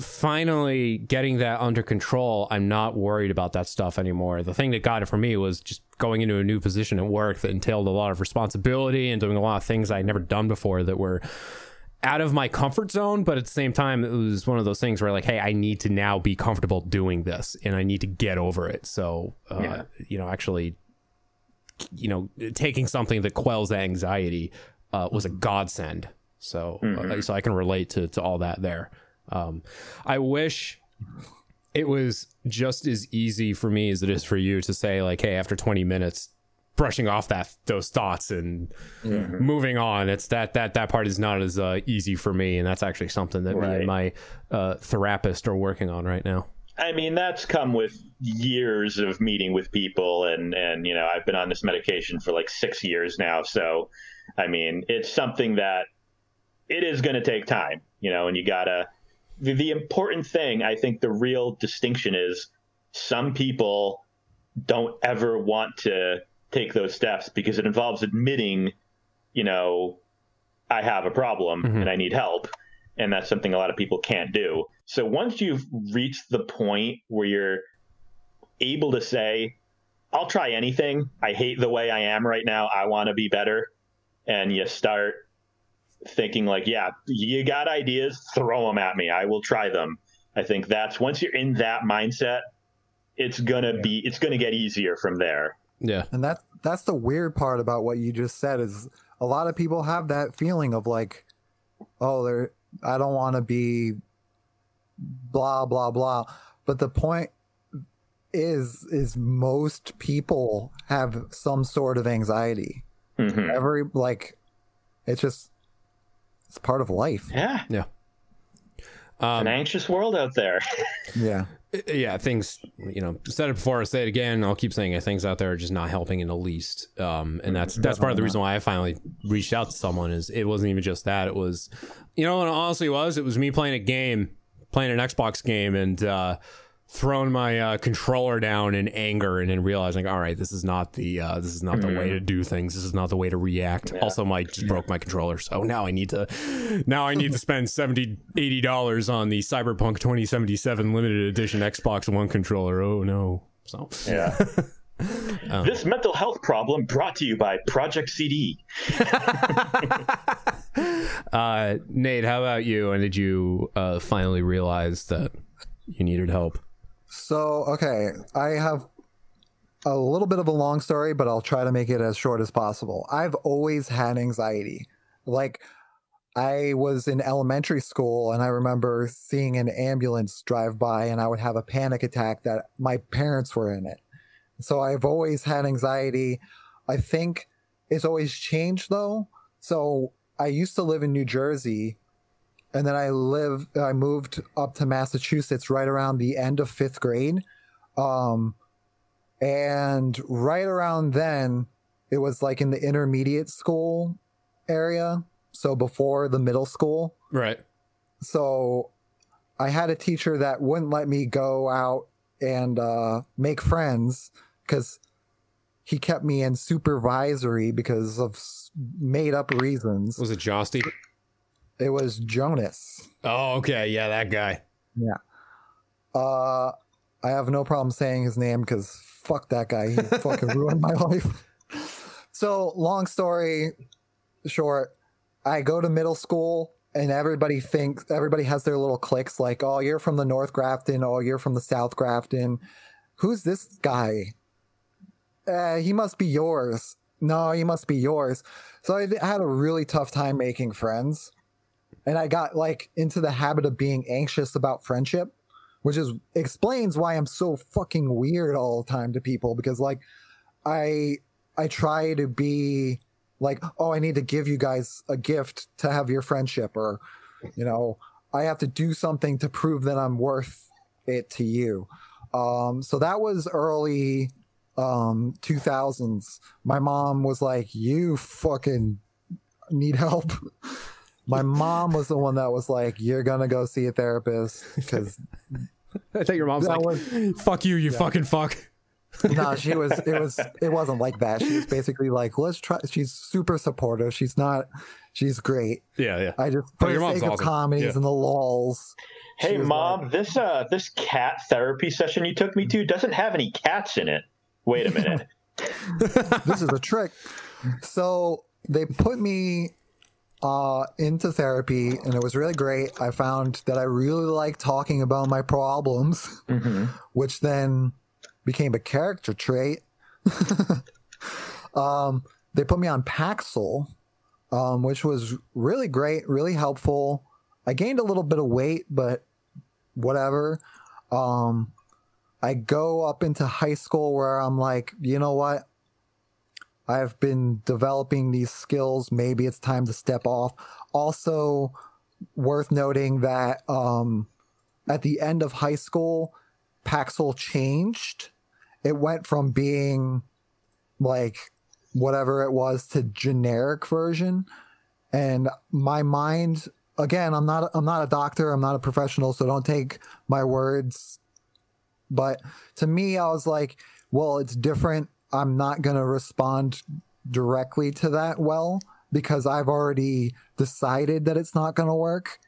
finally getting that under control i'm not worried about that stuff anymore. The thing that got it for me was just going into a new position at work that entailed a lot of responsibility and doing a lot of things i'd never done before that were out of my comfort zone. But at the same time it was one of those things where like hey i need to now be comfortable doing this and i need to get over it. So uh, yeah. you know actually you know taking something that quells anxiety uh, was a godsend so mm-hmm. uh, so i can relate to, to all that there um, i wish it was just as easy for me as it is for you to say like hey after 20 minutes brushing off that those thoughts and mm-hmm. moving on. It's that that that part is not as uh, easy for me, and that's actually something that right. me and my uh, therapist are working on right now. I mean, that's come with years of meeting with people, and and you know, I've been on this medication for like six years now. So, I mean, it's something that it is going to take time, you know, and you gotta. The, the important thing, I think, the real distinction is some people don't ever want to take those steps because it involves admitting, you know, I have a problem mm-hmm. and I need help. And that's something a lot of people can't do. So once you've reached the point where you're able to say, I'll try anything. I hate the way I am right now. I want to be better. And you start thinking, like, yeah, you got ideas, throw them at me. I will try them. I think that's once you're in that mindset, it's going to be, it's going to get easier from there. Yeah. And that that's the weird part about what you just said is a lot of people have that feeling of like, oh, they're I don't want to be blah blah blah. But the point is is most people have some sort of anxiety. Mm-hmm. Every like it's just it's part of life. Yeah. Yeah. Um, an anxious world out there. [LAUGHS] yeah yeah, things you know, said it before, I say it again. I'll keep saying it. Things out there are just not helping in the least, um, and that's that's part of the reason why I finally reached out to someone. Is it wasn't even just that; it was, you know, and honestly was it was me playing a game, playing an Xbox game, and uh, thrown my uh, controller down in anger and then realizing, all right, this is not the uh, this is not the way to mm-hmm. do things. This is not the way to react. Yeah. Also, my just broke my controller, so now I need to now I need to spend [LAUGHS] 70 80 dollars on the Cyberpunk 2077 limited edition Xbox One controller. Oh no! So yeah. [LAUGHS] Um, this mental health problem brought to you by Project CD. [LAUGHS] uh, Nate, how about you? And did you uh, finally realize that you needed help? So, okay, I have a little bit of a long story, but I'll try to make it as short as possible. I've always had anxiety. Like, I was in elementary school and I remember seeing an ambulance drive by and I would have a panic attack that my parents were in it. So I've always had anxiety. I think it's always changed though. So I used to live in New Jersey and then I lived, I moved up to Massachusetts right around the end of fifth grade. Um, and right around then, it was like in the intermediate school area. So before the middle school. Right. So I had a teacher that wouldn't let me go out and uh, make friends because he kept me in supervisory because of made up reasons. Was it Josty? It was Jonas. Oh, okay. Yeah, that guy. Yeah. Uh, I have no problem saying his name because fuck that guy. He [LAUGHS] fucking ruined my life. So, long story short, I go to middle school and everybody thinks everybody has their little cliques like, oh, you're from the North Grafton, oh, you're from the South Grafton. Who's this guy? Uh, he must be yours. no, he must be yours. So I had a really tough time making friends. And I got like into the habit of being anxious about friendship, which is explains why I'm so fucking weird all the time to people because like I I try to be like, oh, I need to give you guys a gift to have your friendship or you know, I have to do something to prove that I'm worth it to you. Um, so that was early um 2000s. My mom was like, "You fucking need help." [LAUGHS] My mom was the one that was like, "You're gonna go see a therapist," because [LAUGHS] I thought your mom's That like, "Fuck you, you fucking fuck." [LAUGHS] no, she was. It was. It wasn't like that. She was basically like, "Let's try." She's super supportive. She's not. She's great. Yeah, yeah. I just Oh, for your the mom's sake of awesome. comedies Yeah. and the lulls. Hey, was mom, this uh this cat therapy session you took me to doesn't have any cats in it. Wait a minute. [LAUGHS] this is a trick. So they put me uh, into therapy, and it was really great. I found that I really like talking about my problems, [LAUGHS] which then became a character trait. [LAUGHS] um, they put me on Paxil, um, which was really great, really helpful. I gained a little bit of weight, but whatever. Um, I go up into high school where I'm like, you know what? I've been developing these skills. Maybe it's time to step off. Also, worth noting that um, at the end of high school, Paxil changed. It went from being like whatever it was to generic version, and my mind again. I'm not. I'm not a doctor. I'm not a professional, so don't take my words but to me, I was like, well, it's different. I'm not going to respond directly to that well because I've already decided that it's not going to work.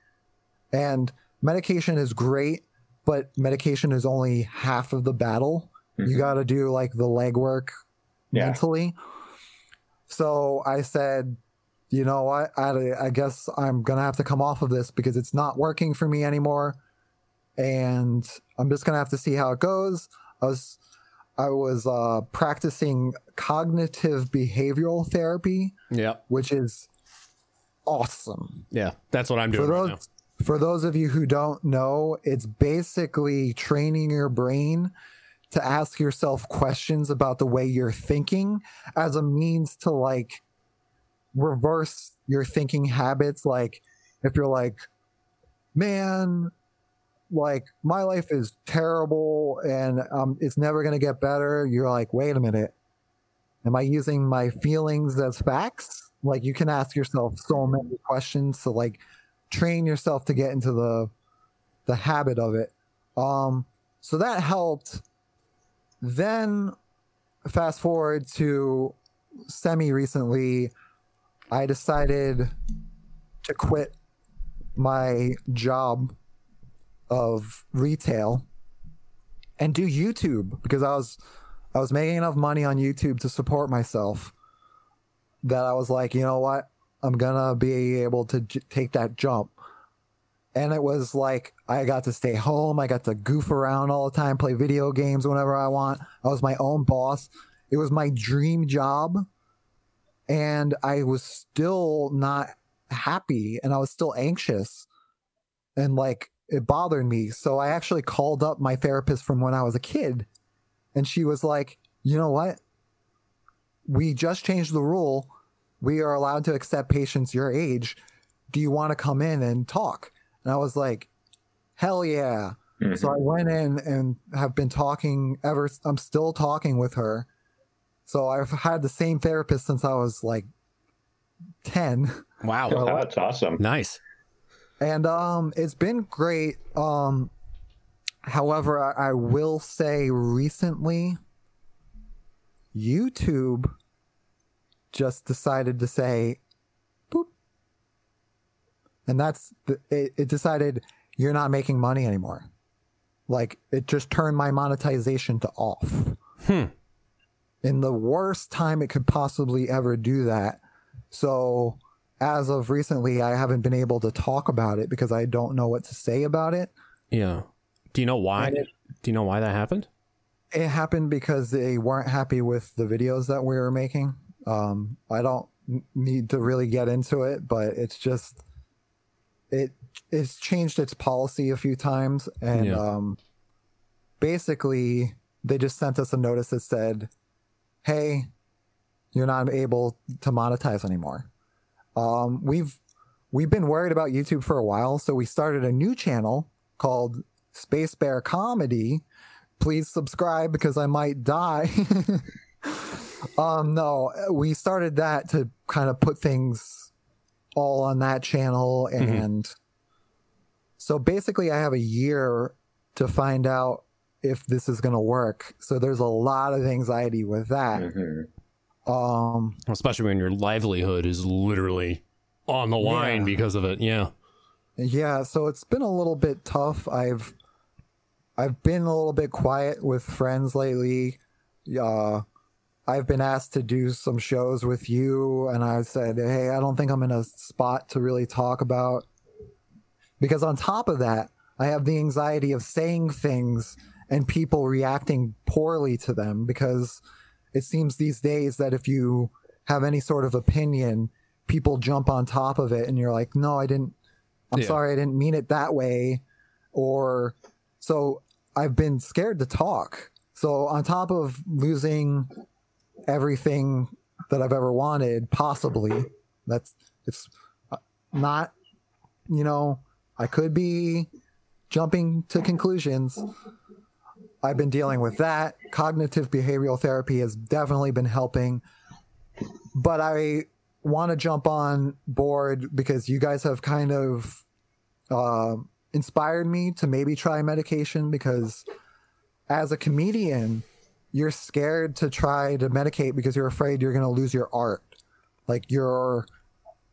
And medication is great, but medication is only half of the battle. You mm-hmm. got to do like the legwork Yeah. mentally. So I said, you know what? I, I guess I'm going to have to come off of this because it's not working for me anymore and I'm just gonna have to see how it goes. I was I was uh, practicing cognitive behavioral therapy, Yeah, which is awesome. yeah. That's what I'm doing For right those now. for those of you who don't know, it's basically training your brain to ask yourself questions about the way you're thinking as a means to like reverse your thinking habits. Like if you're like, man, like my life is terrible and um, it's never going to get better. You're like, wait a minute. Am I using my feelings as facts? Like you can ask yourself so many questions to like train yourself to get into the the habit of it. Um, so that helped. Then fast forward to semi recently, I decided to quit my job of retail and do YouTube because I was I was making enough money on YouTube to support myself that I was like, you know what? I'm gonna be able to j- take that jump. And it was like I got to stay home. I got to goof around all the time, play video games whenever I want. I was my own boss. It was my dream job. And I was still not happy and I was still anxious. And like it bothered me. So I actually called up my therapist from when I was a kid. And she was like, you know what? We just changed the rule. We are allowed to accept patients your age. Do you want to come in and talk? And I was like, hell yeah. So I mm-hmm. went in and have been talking ever. I'm still talking with her. So I've had the same therapist since I was like 10. Wow, Oh, that's awesome. nice. And um it's been great. Um however I, I will say recently youtube just decided to say boop. And that's the, it, it decided you're not making money anymore. Like it just turned my monetization to off. Hmm. in the worst time it could possibly ever do that. So as of recently, I haven't been able to talk about it because I don't know what to say about it. Yeah. Do you know why? It- Do you know why that happened? It happened because they weren't happy with the videos that we were making. Um, I don't need to really get into it, but it's just it it's changed its policy a few times, and Yeah. um, basically they just sent us a notice that said, "Hey, you're not able to monetize anymore." Um, we've we've been worried about YouTube for a while, so we started a new channel called Space Bear Comedy. Please subscribe because I might die. [LAUGHS] um, no, we started that to kind of put things all on that channel, and so basically, I have a year to find out if this is going to work. So there's a lot of anxiety with that. Um, Especially when your livelihood is literally on the line Yeah. because of it. Yeah. Yeah, so it's been a little bit tough. I've I've been a little bit quiet with friends lately. Uh I've been asked to do some shows with you and I said, "Hey, I don't think I'm in a spot to really talk about." Because on top of that, I have the anxiety of saying things and people reacting poorly to them because it seems these days that if you have any sort of opinion, people jump on top of it and you're like, "No, I didn't I'm Yeah. sorry, I didn't mean it that way. Or so I've been scared to talk. So on top of losing everything that I've ever wanted, possibly, that's it's not, you know, I could be jumping to conclusions. I've been dealing with that. Cognitive behavioral therapy has definitely been helping. But I want to jump on board because you guys have kind of uh, inspired me to maybe try medication because as a comedian, you're scared to try to medicate because you're afraid you're going to lose your art. Like you're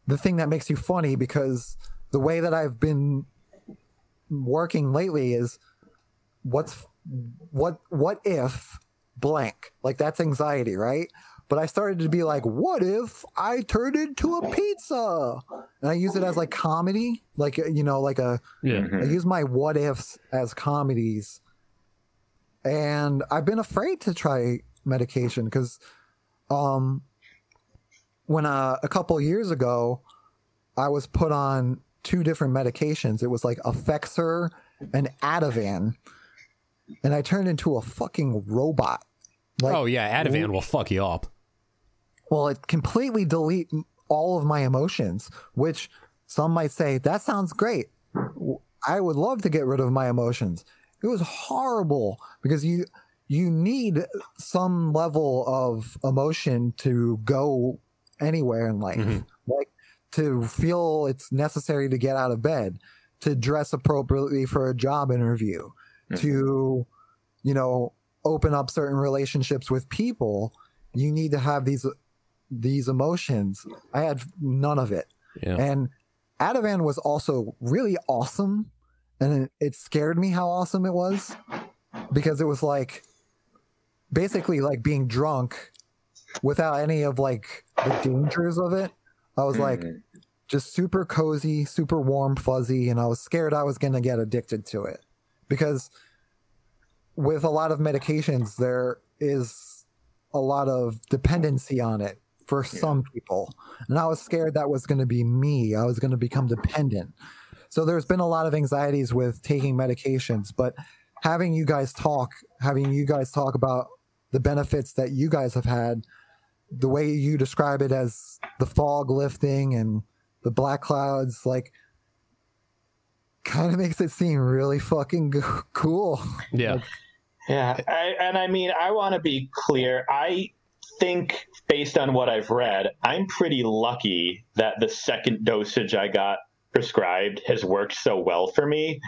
the thing that makes you funny because the way that I've been working lately is what's what what if blank? Like that's anxiety right? But i started to be like what if i turned into a pizza? And i use it as like comedy like uh, you know like a Yeah. i use my what ifs as comedies. And i've been afraid to try medication because um when uh, a couple years ago i was put on two different medications. It was like effexor and ativan and i turned into a fucking robot like oh, yeah. Ativan will fuck you up. well, it completely delete all of my emotions, which some might say that sounds great. I would love to get rid of my emotions. It was horrible because you you need some level of emotion to go anywhere in life. Mm-hmm. Like to feel it's necessary to get out of bed, to dress appropriately for a job interview, to mm-hmm. you know, open up certain relationships with people, you need to have these these emotions. I had none of it. Yeah. And Ativan was also really awesome. And it, it scared me how awesome it was because it was like basically like being drunk without any of like the dangers of it. I was like mm-hmm. just super cozy, super warm, fuzzy, and I was scared I was going to get addicted to it because with a lot of medications, there is a lot of dependency on it for some people. And I was scared that was going to be me. I was going to become dependent. So there's been a lot of anxieties with taking medications, but having you guys talk, having you guys talk about the benefits that you guys have had, the way you describe it as the fog lifting and the black clouds, like, kind of makes it seem really fucking g- cool. Yeah. Yeah, I, and I mean, I want to be clear. I think, based on what I've read, I'm pretty lucky that the second dosage I got prescribed has worked so well for me.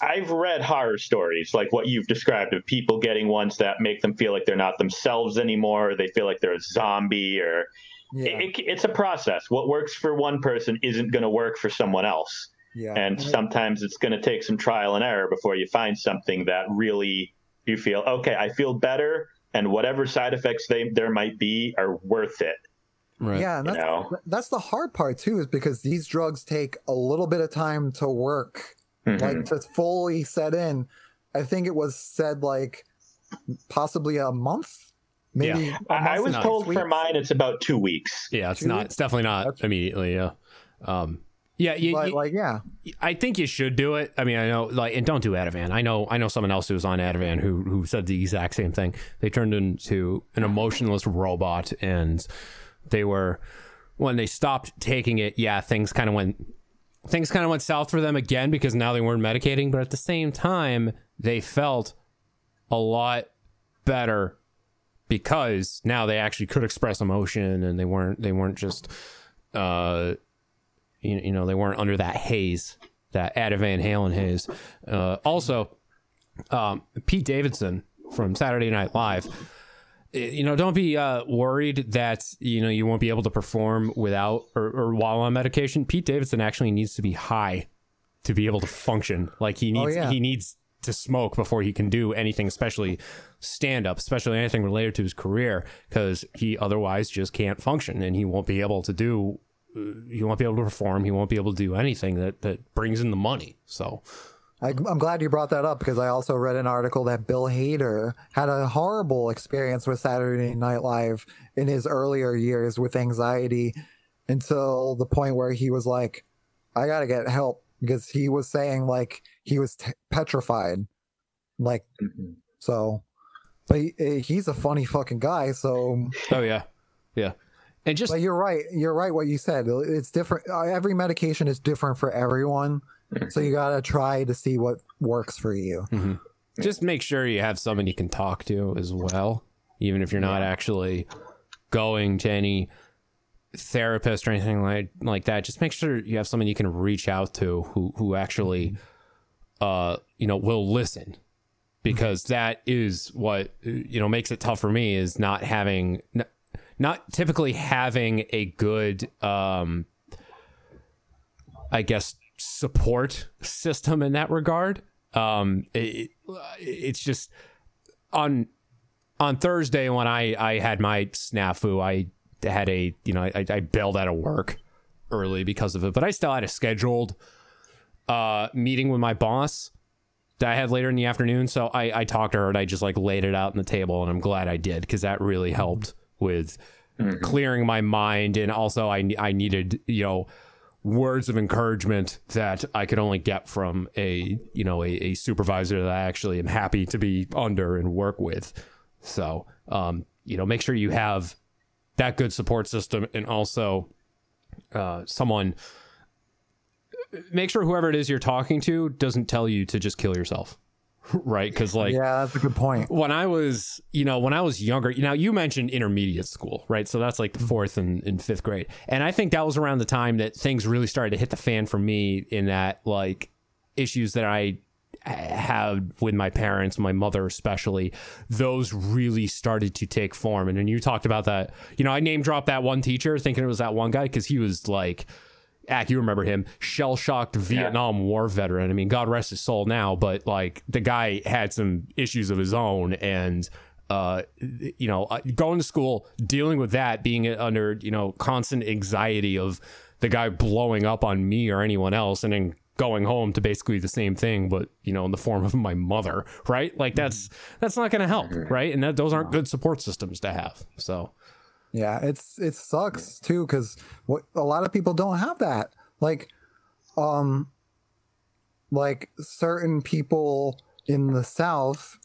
I've read horror stories like what you've described of people getting ones that make them feel like they're not themselves anymore. Or they feel like they're a zombie, or Yeah. it, it, it's a process. What works for one person isn't going to work for someone else. Yeah. And sometimes it's going to take some trial and error before you find something that really you feel, okay, I feel better. And whatever side effects they, there might be are worth it. Right. Yeah, and You that's, know? that's the hard part too, is because these drugs take a little bit of time to work, Mhm. like to fully set in. I think it was said like possibly a month maybe. Yeah. a I, I month was told for mine it's about two weeks. Yeah, it's Two not. weeks? It's definitely not immediately. Yeah. Um. Yeah. You, Like, you- like yeah, I think you should do it. I mean, I know, like, and don't do Ativan. I know, I know someone else who was on Ativan who who said the exact same thing. They turned into an emotionless robot, and they were when they stopped taking it. Yeah, things kind of went things kind of went south for them again because now they weren't medicating, but at the same time, they felt a lot better because now they actually could express emotion and they weren't they weren't just uh you, you know they weren't under that haze that Ada Van Halen haze. Uh also um Pete Davidson from Saturday Night Live eh, you know don't be uh worried that you know you won't be able to perform without or, or while on medication. Pete Davidson actually needs to be high to be able to function. Like he Oh, needs yeah. he needs to smoke before he can do anything especially stand up especially anything related to his career because he otherwise just can't function and he won't be able to do he won't be able to perform he won't be able to do anything that that brings in the money so I, I'm glad you brought that up because I also read an article that Bill Hader had a horrible experience with Saturday Night Live in his earlier years with anxiety until the point where he was like, I got to get help because he was saying like he was t- petrified. Like, so, but he, eh, he's a funny fucking guy. So, oh yeah yeah and just but you're right. You're right. What you said. It's different. uh, Every medication is different for everyone. So you got to try to see what works for you. just make sure you have someone you can talk to as well even if you're not actually going to any therapist or anything like like that just make sure you have someone you can reach out to who who actually uh you know will listen because that is what you know makes it tough for me is not having n- not typically having a good um I guess support system in that regard. Um, it, it's just on on Thursday when I I had my snafu, I had a you know I, I bailed out of work early because of it, but I still had a scheduled uh meeting with my boss that I had later in the afternoon. So I I talked to her and I just like laid it out on the table, and I'm glad I did because that really helped with clearing my mind and also I I needed you know words of encouragement that I could only get from a you know a, a supervisor that I actually am happy to be under and work with. So um, you know, make sure you have that good support system and also uh, someone. Make sure whoever it is you're talking to doesn't tell you to just kill yourself, right? Because like yeah, that's a good point. when I was, you know, when I was younger, you know, you mentioned intermediate school, right? So that's like the mm-hmm. fourth and, and fifth grade. And I think that was around the time that things really started to hit the fan for me in that like issues that I uh, had with my parents, my mother especially, those really started to take form. And then you talked about that, you know, I name dropped that one teacher thinking it was that one guy because he was like, Ack, you remember him, shell shocked Vietnam War veteran. I mean, God rest his soul now, but like the guy had some issues of his own, and uh, you know, uh, going to school, dealing with that, being under you know constant anxiety of the guy blowing up on me or anyone else, and then going home to basically the same thing, but you know, in the form of my mother, right? Like that's that's not going to help, right? And that those aren't good support systems to have. So. Yeah, it's it sucks too because what a lot of people don't have that. Like, um, like certain people in the South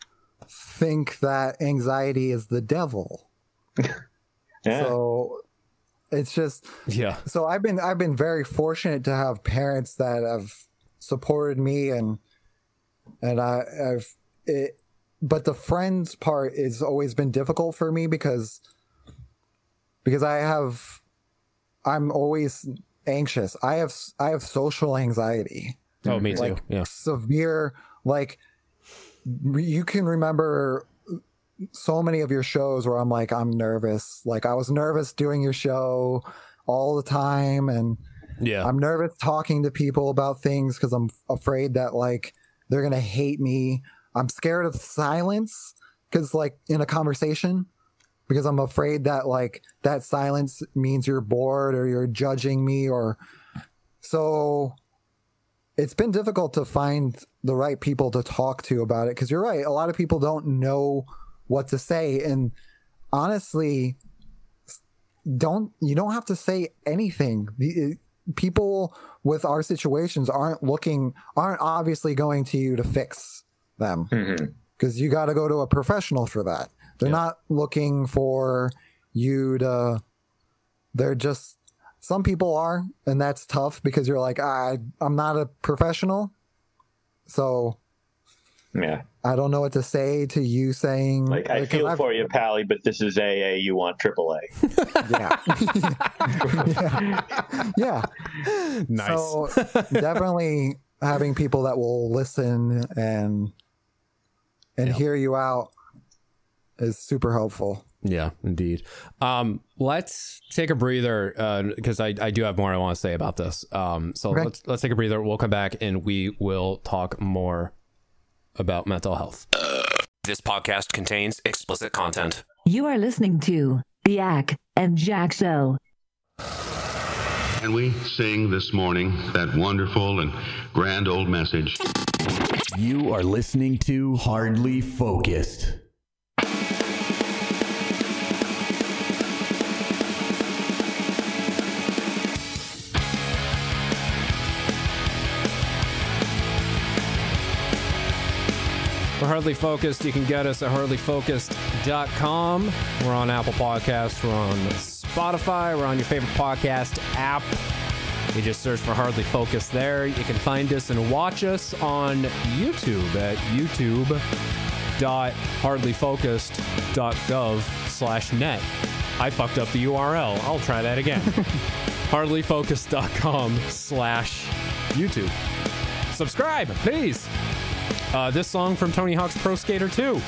think that anxiety is the devil. [LAUGHS] Yeah. So it's just Yeah. so I've been I've been very fortunate to have parents that have supported me and and I, I've it but the friends part has always been difficult for me because because I have I'm always anxious. I have I have social anxiety. Oh, me too. Like yeah. severe like you can remember so many of your shows where I'm like I'm nervous. Like I was nervous doing your show all the time and Yeah. I'm nervous talking to people about things cuz I'm afraid that like they're going to hate me. I'm scared of silence cuz like in a conversation because I'm afraid that like that silence means you're bored or you're judging me or so it's been difficult to find the right people to talk to about it because you're right a lot of people don't know what to say and honestly, don't you don't have to say anything. The- eh, People with our situations aren't looking, aren't obviously going to you to fix them mm-hmm. because you got to go to a professional for that. They're not looking for you to. They're just some people are, and that's tough because you're like, I, I'm not a professional, so Yeah. I don't know what to say to you saying. Like, I 'cause feel I've- for you, Pally, but this is AA. You want AAA. [LAUGHS] yeah. Yeah. Nice. So definitely having people that will listen and and hear you out is super helpful. Yeah, indeed. Um, let's take a breather because I, I do have more I want to say about this. Um, so Okay. let's let's take a breather. We'll come back and we will talk more about mental health. This podcast contains explicit content. You are listening to The Ack and Jack Show. And we sing this morning that wonderful and grand old message. You are listening to Hardly Focused. We're Hardly Focused. You can get us at hardlyfocused.com. We're on Apple Podcasts. We're on Spotify. We're on your favorite podcast app. You just search for Hardly Focused there. You can find us and watch us on YouTube at youtube.hardlyfocused.gov slash net. I fucked up the URL. I'll try that again. [LAUGHS] hardlyfocused.com slash YouTube. Subscribe, please. Uh, this song from Tony Hawk's Pro Skater 2.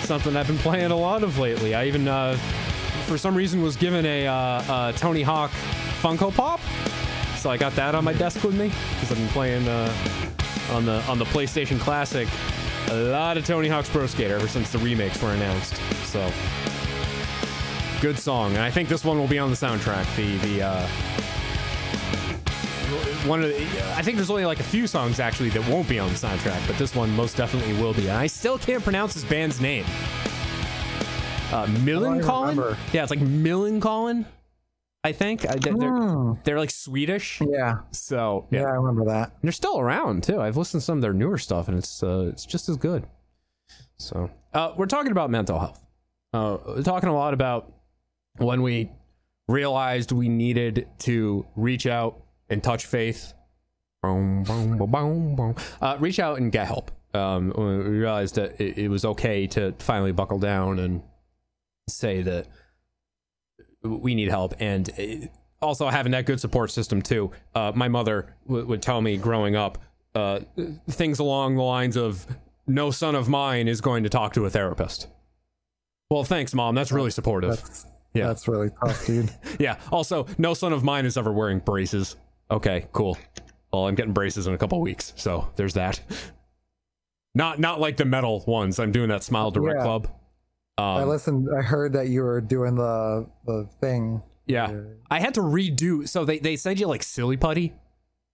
Something I've been playing a lot of lately. I even, uh, for some reason, was given a uh, uh, Tony Hawk Funko Pop. So I got that on my desk with me because I've been playing uh, on the on the PlayStation Classic a lot of Tony Hawk's Pro Skater ever since the remakes were announced. So good song, and I think this one will be on the soundtrack. The the uh, one of the, I think there's only like a few songs actually that won't be on the soundtrack, but this one most definitely will be. And I still can't pronounce this band's name. Uh, Millencolin? Yeah, it's like Millencolin. I think I, they're, they're, they're like Swedish. Yeah. So Yeah, I remember that. they're still around too. I've listened to some of their newer stuff, and it's uh, it's just as good. So uh, we're talking about mental health. Uh, we're talking a lot about when we realized we needed to reach out and touch faith. Uh, reach out and get help. Um, we realized that it, it was okay to finally buckle down and say that we need help. And also having that good support system too. Uh, my mother w- would tell me growing up uh, things along the lines of no son of mine is going to talk to a therapist. Well thanks mom. That's really supportive. That's yeah. that's really tough, dude. [LAUGHS] yeah. Also no son of mine is ever wearing braces okay cool well i'm getting braces in a couple weeks so there's that not not like the metal ones i'm doing that smile direct Yeah. club I um, listened. I heard that you were doing the the thing. Yeah. I had to redo so they, they send you like silly putty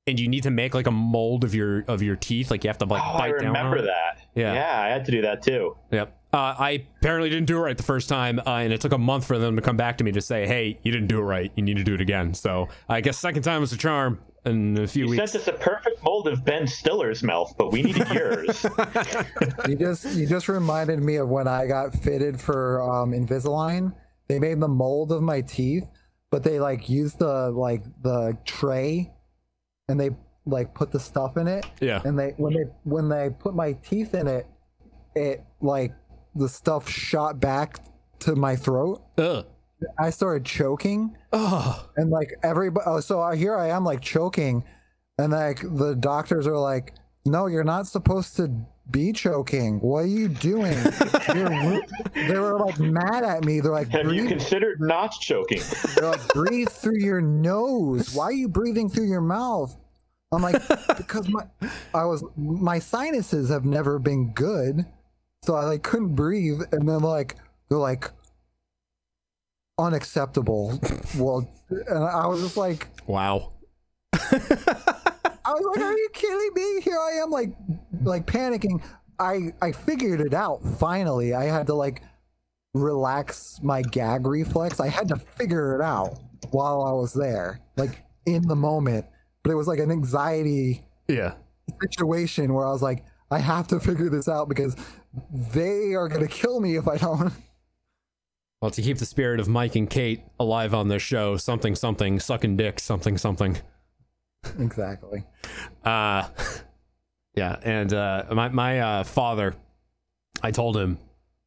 and you need to make like a mold of your of your teeth. Like you have to like Oh, I bite down. on remember it. that. Yeah. Yeah, I had to do that too. Yep. Uh, I apparently didn't do it right the first time, uh, and it took a month for them to come back to me to say, "Hey, you didn't do it right. You need to do it again." So I guess second time was a charm. In a few You weeks, sent us a perfect mold of Ben Stiller's mouth, but we needed yours. [LAUGHS] You just you just reminded me of when I got fitted for um, Invisalign. They made the mold of my teeth, but they like used the like the tray, and they like put the stuff in it. Yeah. And they when they when they put my teeth in it, it like the stuff shot back to my throat. Ugh. I started choking. Ugh. And like everybody, oh, so here I am like choking, and like the doctors are like, "No, you're not supposed to be choking. What are you doing?" [LAUGHS] They were like mad at me. They're like, Have you considered not choking? they're like, breathe through your nose. Why are you breathing through your mouth? I'm like, [LAUGHS] because my I was my sinuses have never been good, so I like couldn't breathe. And then like they're like unacceptable. well, and I was just like, Wow. I was like, "Are you kidding me?" Here I am, like, like panicking. I I figured it out finally. I had to like relax my gag reflex. I had to figure it out while I was there, like in the moment. But it was like an anxiety yeah situation where I was like, I have to figure this out because they are gonna kill me if I don't. Well, to keep the spirit of Mike and Kate alive on this show, something something sucking dick, something something. Exactly. Uh yeah, and uh my my uh father I told him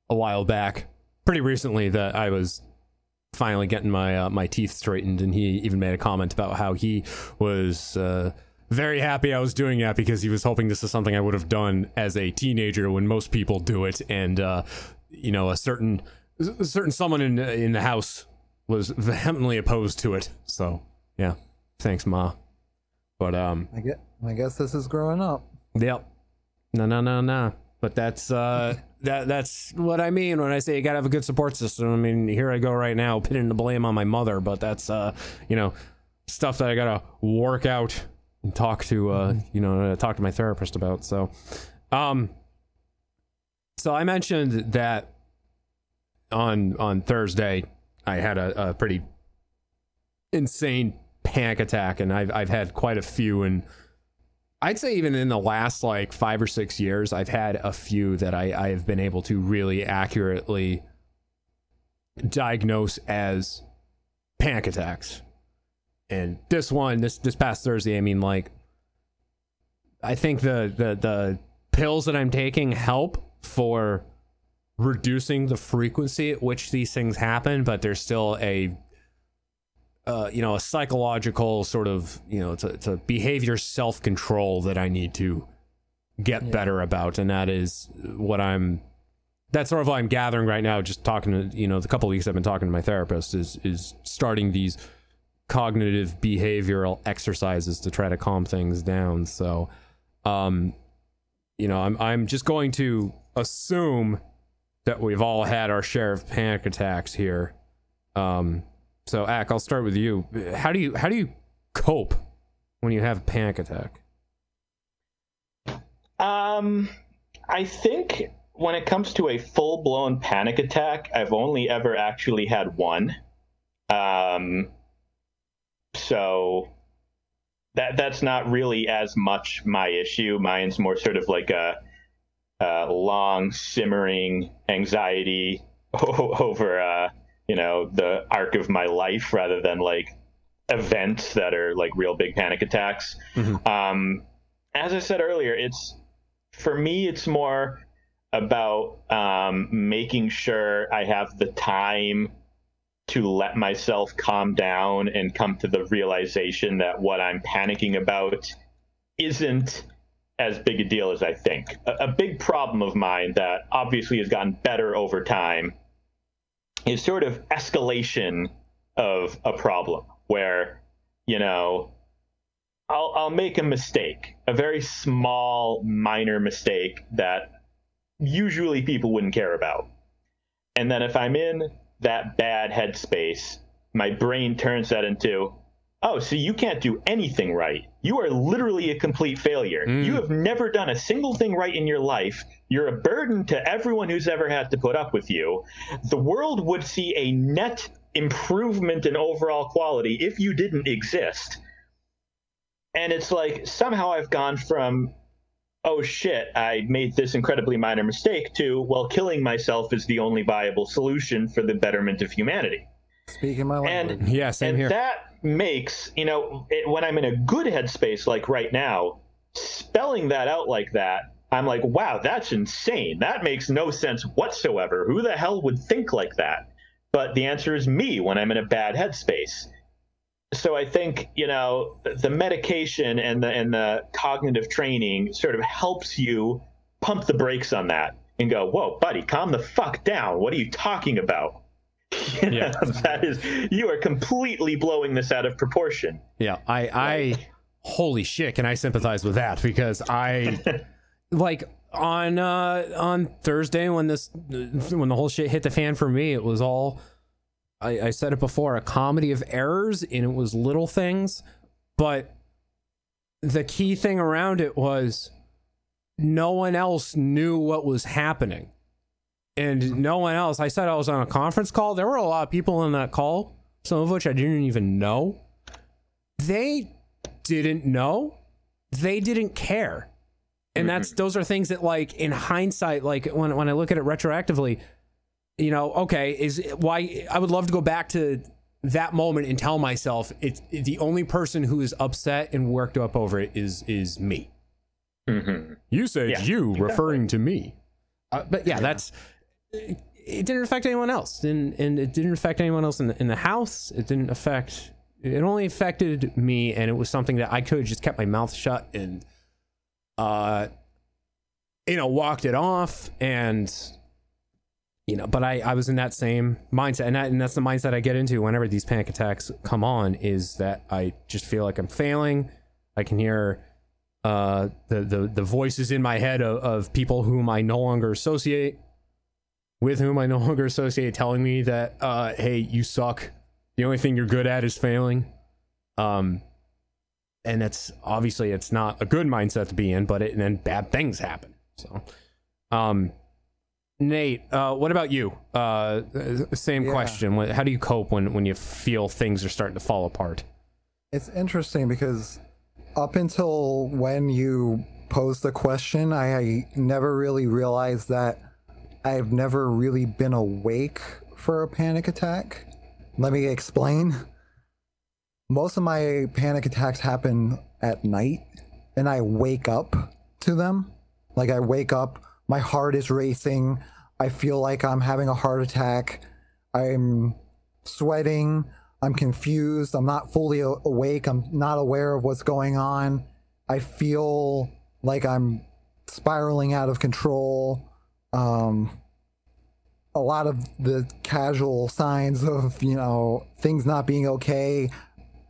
a while back, pretty recently that I was finally getting my uh, my teeth straightened and he even made a comment about how he was uh very happy I was doing that because he was hoping this is something I would have done as a teenager when most people do it and uh you know a certain a certain someone in in the house was vehemently opposed to it. So, yeah. Thanks, Ma. But um I get. I guess this is growing up. Yep. No, no, no, no. But that's uh [LAUGHS] that that's what I mean when I say you gotta have a good support system. I mean, here I go right now pinning the blame on my mother, but that's uh you know stuff that I gotta work out talk to uh you know talk to my therapist about. So um so I mentioned that on on Thursday I had a, a pretty insane panic attack and I've I've had quite a few and I'd say even in the last like five or six years, I've had a few that I, I have been able to really accurately diagnose as panic attacks. And this one, this this past Thursday, I mean, like, I think the the the pills that I'm taking help for reducing the frequency at which these things happen, but there's still a uh, you know, a psychological sort of, you know, it's a, it's a behavior self control that I need to get better about. And that is what I'm, that's sort of what I'm gathering right now, just talking to, you know, the couple weeks I've been talking to my therapist is, is starting these cognitive behavioral exercises to try to calm things down. So, um, you know, I'm, I'm just going to assume that we've all had our share of panic attacks here. Um, so, Ack, I'll start with you. How do you how do you cope when you have a panic attack? Um, I think when it comes to a full blown panic attack, I've only ever actually had one. Um, so that that's not really as much my issue. Mine's more sort of like a, a long simmering anxiety [LAUGHS] over uh, you know the arc of my life rather than like events that are like real big panic attacks. Um, as I said earlier, it's for me, it's more about um, making sure I have the time to let myself calm down and come to the realization that what I'm panicking about isn't as big a deal as I think. A, a big problem of mine that obviously has gotten better over time is sort of escalation of a problem where, you know, I'll, I'll make a mistake, a very small, minor mistake that usually people wouldn't care about. And then if I'm in that bad headspace, my brain turns that into, oh, so you can't do anything right. You are literally a complete failure. Hmm. You have never done a single thing right in your life. You're a burden to everyone who's ever had to put up with you. The world would see a net improvement in overall quality if you didn't exist. And it's like somehow I've gone from, oh shit, I made this incredibly minor mistake to, well, killing myself is the only viable solution for the betterment of humanity. Speaking my language. And Yeah, same and here. that makes you know it, when i'm in a good headspace like right now spelling that out like that i'm like wow that's insane that makes no sense whatsoever who the hell would think like that but the answer is me when i'm in a bad headspace so i think you know the medication and the and the cognitive training sort of helps you pump the brakes on that and go whoa buddy calm the fuck down. What are you talking about? [LAUGHS] You know, that is you are completely blowing this out of proportion. Yeah, I I holy shit, can I sympathize with that? Because I [LAUGHS] like on uh on Thursday when this when the whole shit hit the fan for me, it was all I, I said it before, a comedy of errors and it was little things, but the key thing around it was no one else knew what was happening. and no one else. I said I was on a conference call. There were a lot of people in that call, some of which I didn't even know. They didn't know. They didn't care. And that's mm-hmm. those are things that like in hindsight, like when when I look at it retroactively, you know, okay, is why I would love to go back to that moment and tell myself it's the only person who is upset and worked up over it is is me. You said Yeah, you, referring to me. Uh, but yeah, that's it didn't affect anyone else, and and it didn't affect anyone else in the, in the house. It didn't affect. It only affected me, and it was something that I could have just kept my mouth shut and, uh, you know, walked it off, and you know. But I I was in that same mindset, and that, and that's the mindset I get into whenever these panic attacks come on. Is that I just feel like I'm failing. I can hear uh, the, the the voices in my head of, of people whom I no longer associate with whom I no [LAUGHS] longer associate telling me that uh, hey you suck the only thing you're good at is failing um and that's obviously it's not a good mindset to be in but it, and then bad things happen so um Nate uh what about you uh same Yeah. question how do you cope when when you feel things are starting to fall apart It's interesting because up until when you posed the question, I, I never really realized that I've never really been awake for a panic attack. Let me explain. Most of my panic attacks happen at night, and I wake up to them. Like, I wake up, my heart is racing, I feel like I'm having a heart attack, I'm sweating. I'm confused. I'm not fully awake. I'm not aware of what's going on. I feel like I'm spiraling out of control. Um, a lot of the casual signs of, you know, things not being okay.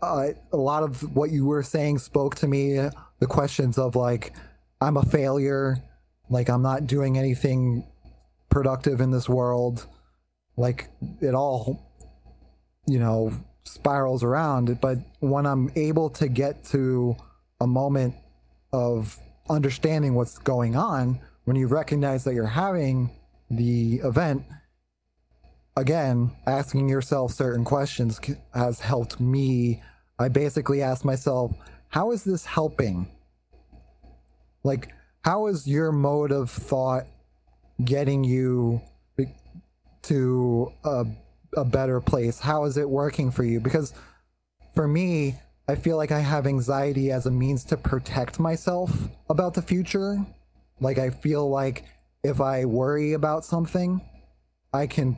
Uh, a lot of what you were saying spoke to me. The questions of, like, I'm a failure. Like, I'm not doing anything productive in this world. Like, it all you know spirals around. But when i'm able to get to a moment of understanding what's going on when you recognize that you're having the event again asking yourself certain questions has helped me. I basically ask myself how is this helping? Like how is your mode of thought getting you to a, a better place? How is it working for you? Because for me, I feel like I have anxiety as a means to protect myself about the future. Like, I feel like if I worry about something, I can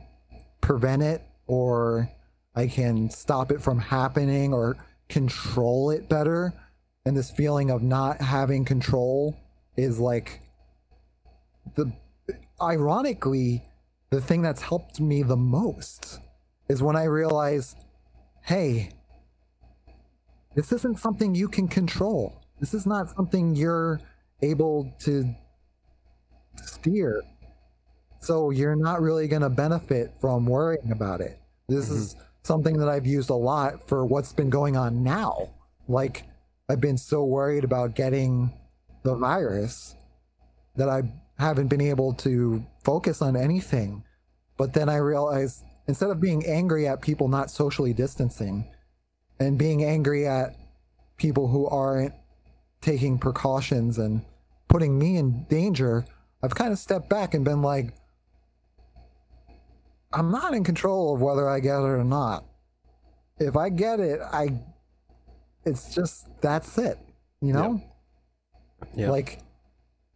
prevent it or I can stop it from happening or control it better. And this feeling of not having control is like the ironically the thing that's helped me the most is when I realize, hey, this isn't something you can control. This is not something you're able to steer. So you're not really going to benefit from worrying about it. This mm-hmm. is something that I've used a lot for what's been going on now. Like, I've been so worried about getting the virus that I haven't been able to focus on anything. But then I realized instead of being angry at people not socially distancing and being angry at people who aren't taking precautions and putting me in danger, I've kind of stepped back and been like, I'm not in control of whether I get it or not. If I get it, I it's just that's it, you know? Yeah. Like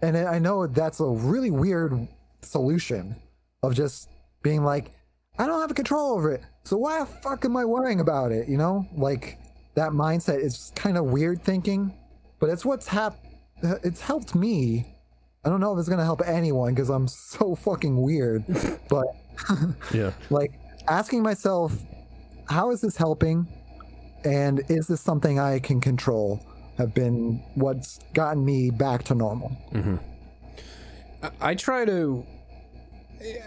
and I know that's a really weird solution of just being like, I don't have control over it. So why the fuck am I worrying about it? You know, like that mindset is kind of weird thinking, but it's what's hap. It's helped me. I don't know if it's gonna help anyone because I'm so fucking weird, [LAUGHS] but [LAUGHS] yeah like asking myself, how is this helping, and is this something I can control? Have been what's gotten me back to normal. Mm-hmm. I, I try to.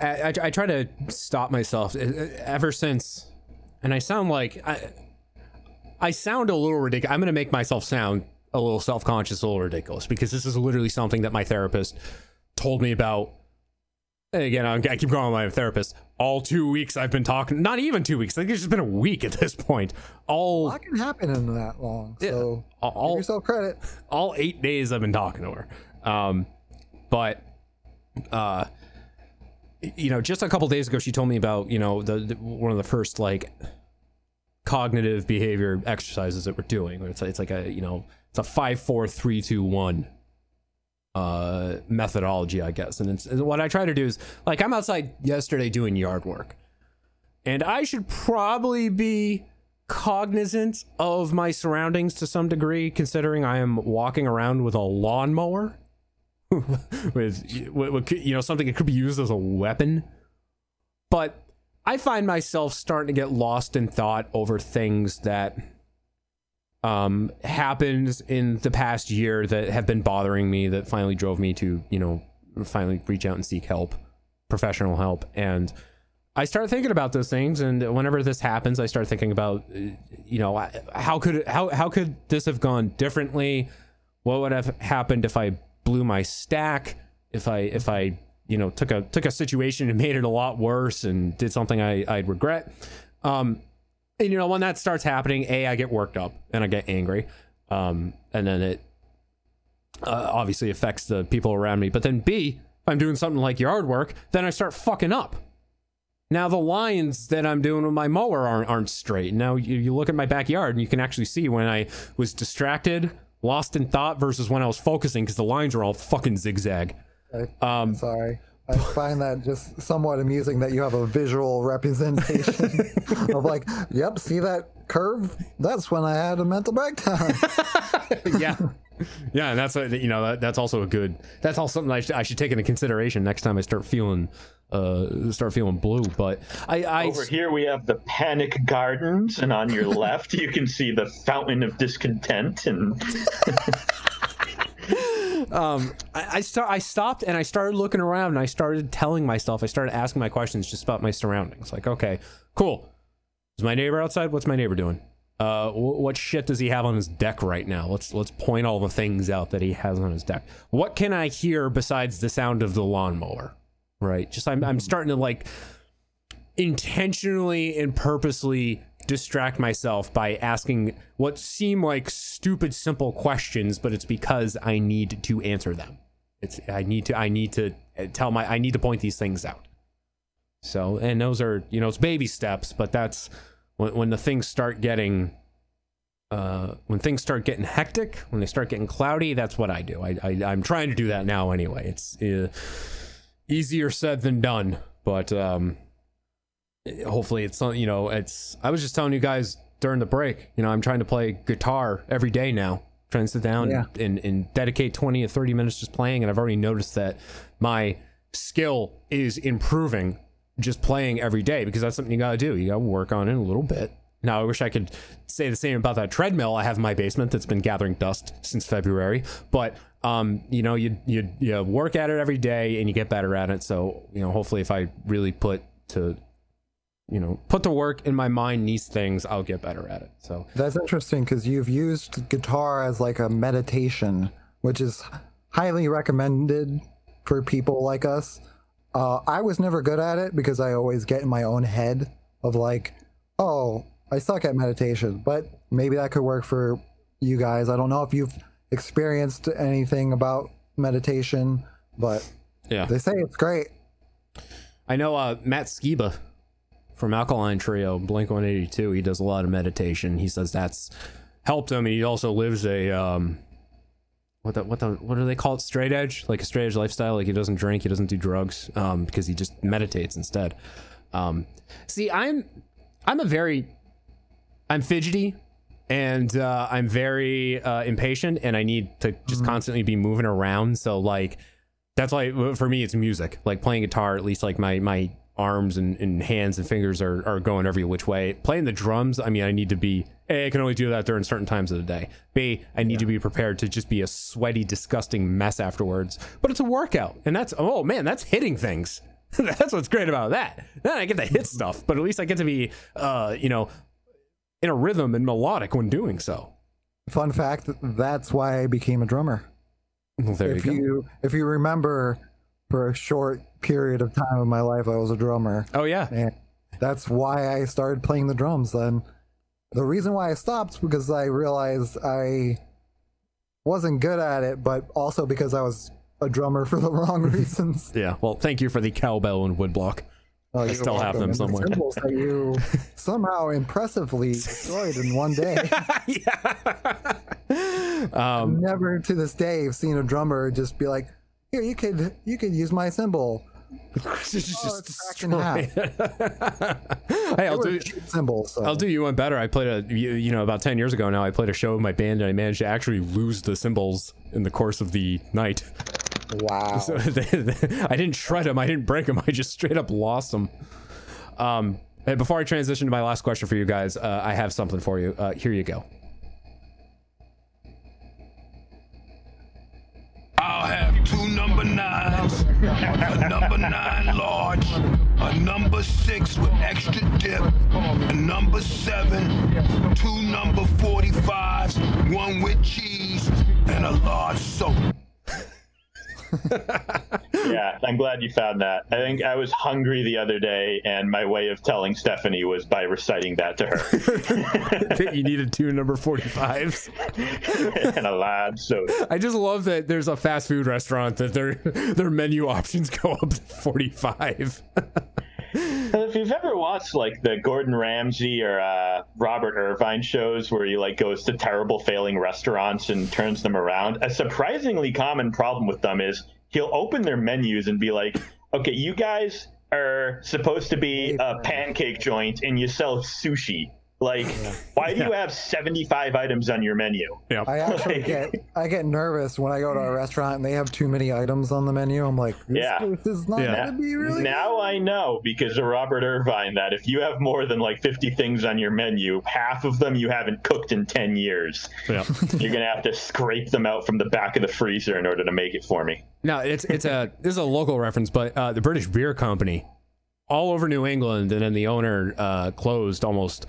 I, I, try to stop myself uh, ever since, and I sound like I. I sound a little ridiculous. I'm going to make myself sound a little self conscious, a little ridiculous because this is literally something that my therapist told me about again, I I keep calling my therapist. All two weeks I've been talking. Not even two weeks. I think it's just been a week at this point. All lot can happen in that long. So all, give yourself credit. all eight days I've been talking to her. Um, but uh, you know, just a couple days ago, she told me about you know the, the one of the first like cognitive behavior exercises that we're doing. It's it's like a you know it's a five four three two one uh methodology i guess. And and what i try to do is like i'm outside yesterday doing yard work. And i should probably be cognizant of my surroundings to some degree considering i am walking around with a lawnmower. [LAUGHS] With, with you know something that could be used as a weapon. But i find myself starting to get lost in thought over things that um happened in the past year that have been bothering me that finally drove me to you know finally reach out and seek help professional help. And i start thinking about those things and whenever this happens i start thinking about uh, you know how could how how could this have gone differently? What would have happened if i blew my stack? If i if i you know took a took a situation and [LAUGHS] made it a lot worse and did something i i'd regret? Um and you know when that starts happening a i get worked up and i get angry um and then it uh, obviously affects the people around me. But then b if i'm doing something like yard work then i start fucking up. Now the lines that i'm doing with my mower aren't, aren't straight. Now you, you look at my backyard and you can actually see when i was distracted lost in thought versus when i was focusing because the lines are all fucking zigzag. Um Sorry. I find that just somewhat amusing that you have a visual representation [LAUGHS] of like, yep, see that curve? That's when I had a mental breakdown. [LAUGHS] yeah yeah and that's a, you know that, that's also a good that's also something I should, I should take into consideration next time i start feeling uh start feeling blue but i i Over here we have the Panic Gardens, and on your [LAUGHS] left you can see the Fountain of Discontent. And um I, I start I stopped and I started looking around and I started telling myself I started asking my questions just about my surroundings. Like okay cool. Is my neighbor outside? What's my neighbor doing? Uh wh- what shit does he have on his deck right now? Let's let's point all the things out that he has on his deck. What can I hear besides the sound of the lawnmower? Right? Just I'm I'm starting to like intentionally and purposely distract myself by asking what seem like stupid simple questions but it's because i need to answer them. It's i need to i need to uh, tell my i need to point these things out. So and those are you know it's baby steps but that's when, when the things start getting uh when things start getting hectic when they start getting cloudy that's what i do. I, I i'm trying to do that now anyway. It's uh, easier said than done but um hopefully it's not you know it's i was just telling you guys during the break you know i'm trying to play guitar every day now trying to sit down Yeah. and, and dedicate 20 or 30 minutes just playing. And i've already noticed that my skill is improving just playing every day because that's something you gotta do. You gotta work on it a little bit. Now i wish i could say the same about that treadmill i have in my basement that's been gathering dust since february. But um you know you you you work at it every day and you get better at it. So you know hopefully if i really put to you know put to work in my mind these things i'll get better at it so That's interesting because you've used guitar as like a meditation, which is highly recommended for people like us. Uh, I was never good at it because I always get in my own head of like, oh, I suck at meditation, but maybe that could work for you guys. I don't know if you've experienced anything about meditation, but yeah they say it's great. i know uh matt skiba from alkaline trio blink 182 he does a lot of meditation. He says that's helped him. He also lives a um what the what the what do they call it? Straight edge? Like a straight edge lifestyle. Like he doesn't drink he doesn't do drugs um because he just meditates instead. Um see i'm i'm a very i'm fidgety and uh, i'm very uh, impatient and i need to just constantly be moving around. So like that's why for me it's music. Like playing guitar at least like my my arms and, and hands and fingers are, are going every which way. Playing the drums i mean i need to be a i can only do that during certain times of the day. B i need to be prepared to just be a sweaty disgusting mess afterwards. But it's a workout and that's oh man that's hitting things. [LAUGHS] That's what's great about that. Then i get to hit stuff but at least i get to be uh you know in a rhythm and melodic when doing so. Fun fact: that's why I became a drummer. well, there if you go. you if you remember for a short period of time in my life, I was a drummer. Oh yeah, and that's why I started playing the drums. Then the reason why I stopped because I realized I wasn't good at it, but also because I was a drummer for the [LAUGHS] wrong [LAUGHS] reasons. Yeah. Well, thank you for the cowbell and woodblock. Oh, I still have them And the somewhere. cymbals that you [LAUGHS] somehow impressively destroyed in one day. yeah. Um, Never to this day have seen a drummer just be like, "Here, you could you could use my cymbal. [LAUGHS] just oh, [LAUGHS] hey, I'll do cymbals. So. I'll do you one better. I played a you you know about ten years ago now. I played a show with my band and I managed to actually lose the cymbals in the course of the night. Wow. [LAUGHS] So they, they- I didn't shred them. I didn't break them. I just straight up lost them. Um, and before I transition to my last question for you guys, uh, I have something for you. Uh, here you go. I'll have two number nines, a number nine large, a number six with extra dip, a number seven, two number 45s, one with cheese, and a large soap. [LAUGHS] yeah, I'm glad you found that. I think I was hungry the other day, and my way of telling Stephanie was by reciting that to her. that [LAUGHS] you needed two number 45s. [LAUGHS] and a large soda. I just love that there's a fast food restaurant that their their menu options go up to 45. If you've ever watched like the Gordon Ramsay or uh, Robert Irvine shows where he like goes to terrible failing restaurants and turns them around, a surprisingly common problem with them is he'll open their menus and be like, "Okay, you guys are supposed to be a pancake joint and you sell sushi. Like, why do you have 75 items on your menu?" I actually get I get nervous when I go to a restaurant and they have too many items on the menu. I'm like, this, Yeah. this is not Yeah. gonna be really. Now I know because of Robert Irvine that if you have more than like 50 things on your menu, half of them you haven't cooked in 10 years. Yeah. [LAUGHS] You're going to have to scrape them out from the back of the freezer in order to make it for me. No, it's it's a [LAUGHS] this is a local reference, but uh, the British Beer Company, all over New England, and then the owner uh, closed almost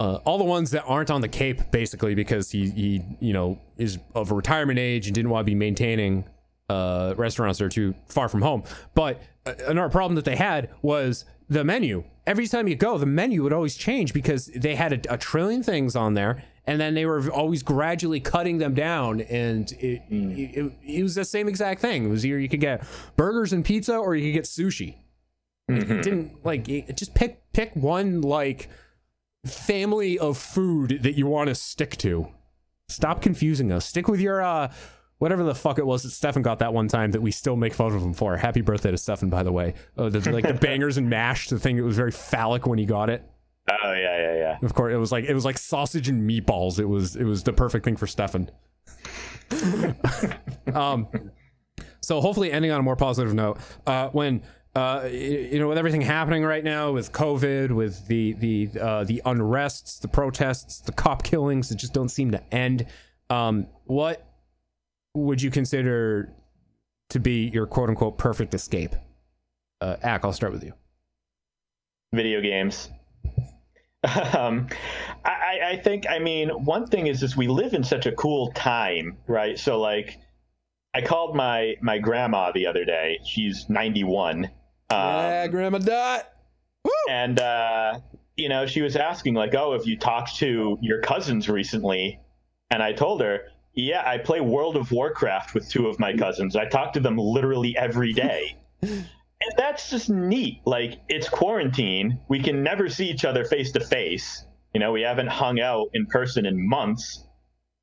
uh, all the ones that aren't on the Cape, basically because he he you know is of a retirement age and didn't want to be maintaining uh, restaurants that are too far from home. But uh, another problem that they had was the menu. Every time you go, the menu would always change because they had a, a trillion things on there, and then they were always gradually cutting them down. And it, it, it was the same exact thing. It was either you could get burgers and pizza, or you could get sushi. It- It didn't like it, just pick pick one like family of food that you want to stick to. Stop confusing us. Stick with your uh whatever the fuck it was that Stefan got that one time that we still make fun of him for. Happy birthday to Stefan, by the way. Oh, the, like the [LAUGHS] bangers and mash, the thing that was very phallic when he got it. Oh yeah, yeah, yeah. Of course, it was like it was like sausage and meatballs. It was it was the perfect thing for Stefan. [LAUGHS] [LAUGHS] um, so hopefully, ending on a more positive note. Uh, when uh, you know, with everything happening right now, with COVID, with the the uh, the unrests, the protests, the cop killings that just don't seem to end. Um, what would you consider to be your quote unquote perfect escape? Uh, Ack, I'll start with you. Video games. [LAUGHS] um, I, I- think, I mean, one thing is, is we live in such a cool time, right? So, like, I called my my grandma the other day. She's 91. Um, yeah, Grandma Dot. And uh, you know, she was asking like, "Oh, have you talked to your cousins recently?" And I told her, "Yeah, I play World of Warcraft with two of my cousins. I talk to them literally every day." [LAUGHS] and that's just neat. Like, it's quarantine. We can never see each other face to face. You know, we haven't hung out in person in months.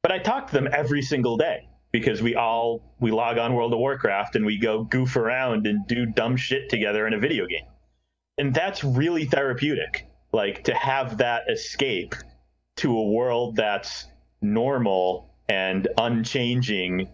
But I talk to them every single day because we all we log on World of Warcraft and we go goof around and do dumb shit together in a video game and that's really therapeutic like to have that escape to a world that's normal and unchanging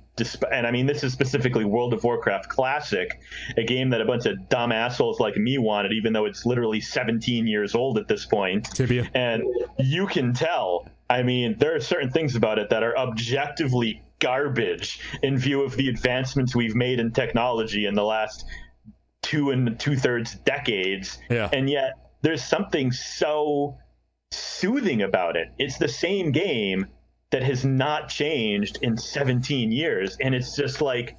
and i mean this is specifically world of warcraft classic a game that a bunch of dumb assholes like me wanted even though it's literally 17 years old at this point Tibia. and you can tell i mean there are certain things about it that are objectively garbage in view of the advancements we've made in technology in the last two and two thirds decades. Yeah. And yet there's something so soothing about it. It's the same game that has not changed in 17 years. And it's just like,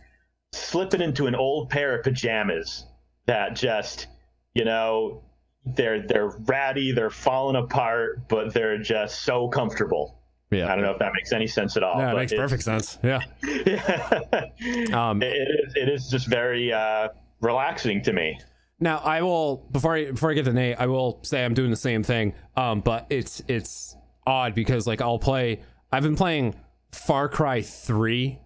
slipping into an old pair of pajamas that just, you know, they're they're ratty, they're falling apart, but they're just so comfortable. Yeah. I don't know if that makes any sense at all. Yeah, it makes perfect sense. Yeah. [LAUGHS] Um, it, it is it is just very uh, relaxing to me. Now I will before I before I get to Nate, I will say I'm doing the same thing. Um, but it's it's odd because like I'll play. I've been playing Far Cry Three.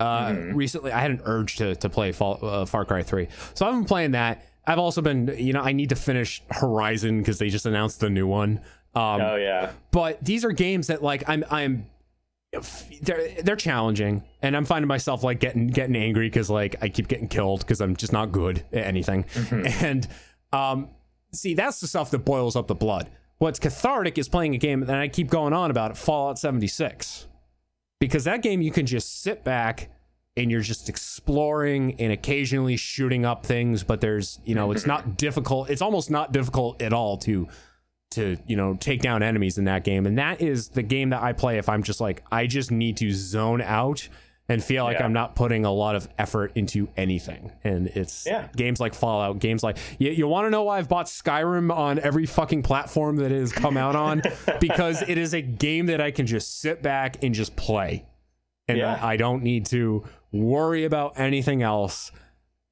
Uh, recently I had an urge to to play Fall, uh, Far Cry Three, so I've been playing that. I've also been, you know, I need to finish Horizon because they just announced the new one. Um, oh yeah. But these are games that like I'm I'm they're they're challenging. And i'm finding myself like getting getting angry because like i keep getting killed because i'm just not good at anything. [LAUGHS] And um see that's the stuff that boils up the blood. What's cathartic is playing a game and i keep going on about it fallout 76 because that game you can just sit back and you're just exploring and occasionally shooting up things but there's you know it's not difficult it's almost not difficult at all to to you know take down enemies in that game and that is the game that i play if i'm just like i just need to zone out and feel like Yeah. i'm not putting a lot of effort into anything and it's Yeah. games like fallout games like you, you want to know why i've bought skyrim on every fucking platform that it has come out on [LAUGHS] because it is a game that i can just sit back and just play and Yeah. I, I don't need to worry about anything else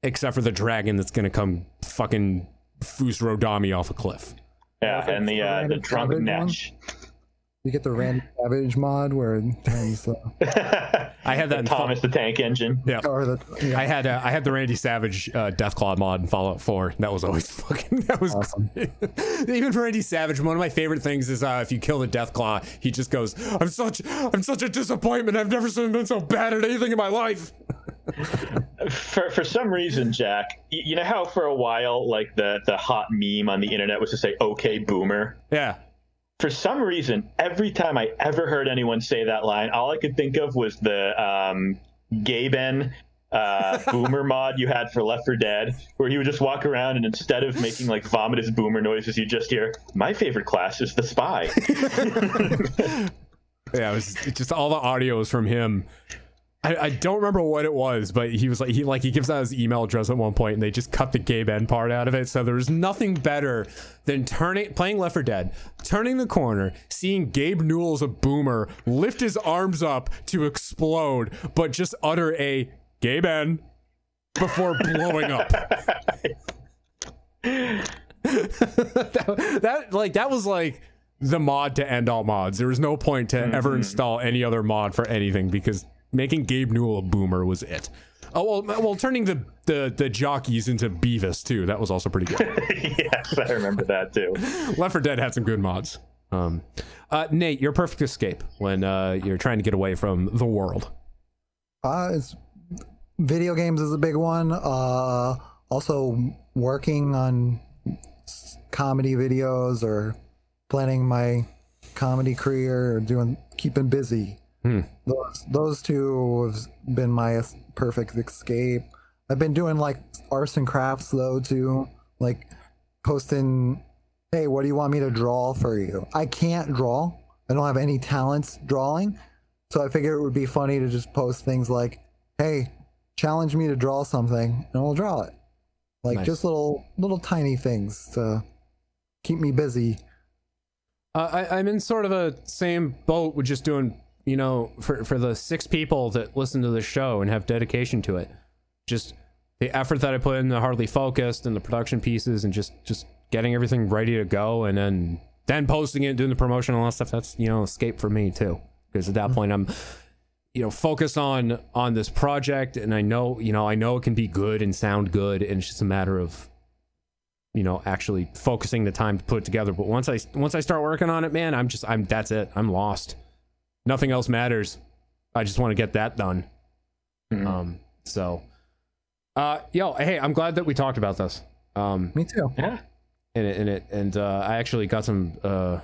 except for the dragon that's gonna come fucking Fus Ro Dah me off a cliff. Yeah, and the uh, the drunk Savage one? Netch. You get the Randy [SIGHS] Savage mod where turns. Uh, I had that in Thomas the Tank Engine. Yeah. or the, yeah, I had uh, I had the Randy Savage uh, Deathclaw mod in Fallout 4. That was always [LAUGHS] fucking that was Awesome. [LAUGHS] even for Randy Savage. One of my favorite things is uh, if you kill the Deathclaw, he just goes, "I'm such I'm such a disappointment. I've never been so bad at anything in my life." [LAUGHS] For for some reason, Jack, you know how for a while, like the the hot meme on the internet was to say "Okay, Boomer." Yeah. For some reason, every time I ever heard anyone say that line, all I could think of was the um, Gaben uh, [LAUGHS] boomer mod you had for Left 4 Dead, where he would just walk around and instead of making like vomitous boomer noises, you just hear, "My favorite class is the spy." [LAUGHS] Yeah, it was just all the audio is from him. I, I don't remember what it was, but he was like he like he gives out his email address at one point, and they just cut the Gabe N part out of it. So there's nothing better than turning playing Left 4 Dead, turning the corner, seeing Gabe Newell as a boomer lift his arms up to explode, but just utter a Gabe N before blowing up. [LAUGHS] [LAUGHS] that, that like that was like the mod to end all mods. There was no point to ever mm-hmm. install any other mod for anything because making Gabe Newell a boomer was it. Oh well, well, turning the the the jockeys into Beavis too. That was also pretty good. [LAUGHS] yes, I remember that too. Left 4 Dead had some good mods. Um, uh, Nate, your perfect escape when uh, you're trying to get away from the world. uh, it's video games is a big one. Uh, also working on comedy videos or planning my comedy career or doing keeping busy. Hmm. Those those two have been my perfect escape. I've been doing like arts and crafts though too, like posting, "Hey, what do you want me to draw for you?" I can't draw. I don't have any talents drawing, so I figured it would be funny to just post things like, "Hey, challenge me to draw something, and I'll draw it." Like Nice. just little little tiny things to keep me busy. Uh, I, I'm in sort of a same boat with just doing, you know, for for the six people that listen to the show and have dedication to it. Just the effort that I put in the hardly focused and the production pieces and just just getting everything ready to go and then then posting it, doing the promotion and all that stuff. That's you know escape for me too. Because at that mm-hmm. point I'm you know focused on on this project and I know you know I know it can be good and sound good and it's just a matter of you know actually focusing the time to put it together but once i once i start working on it man i'm just i'm that's it i'm lost nothing else matters i just want to get that done um so uh yo hey i'm glad that we talked about this um Me too. Yeah. and it and it and uh i actually got some uh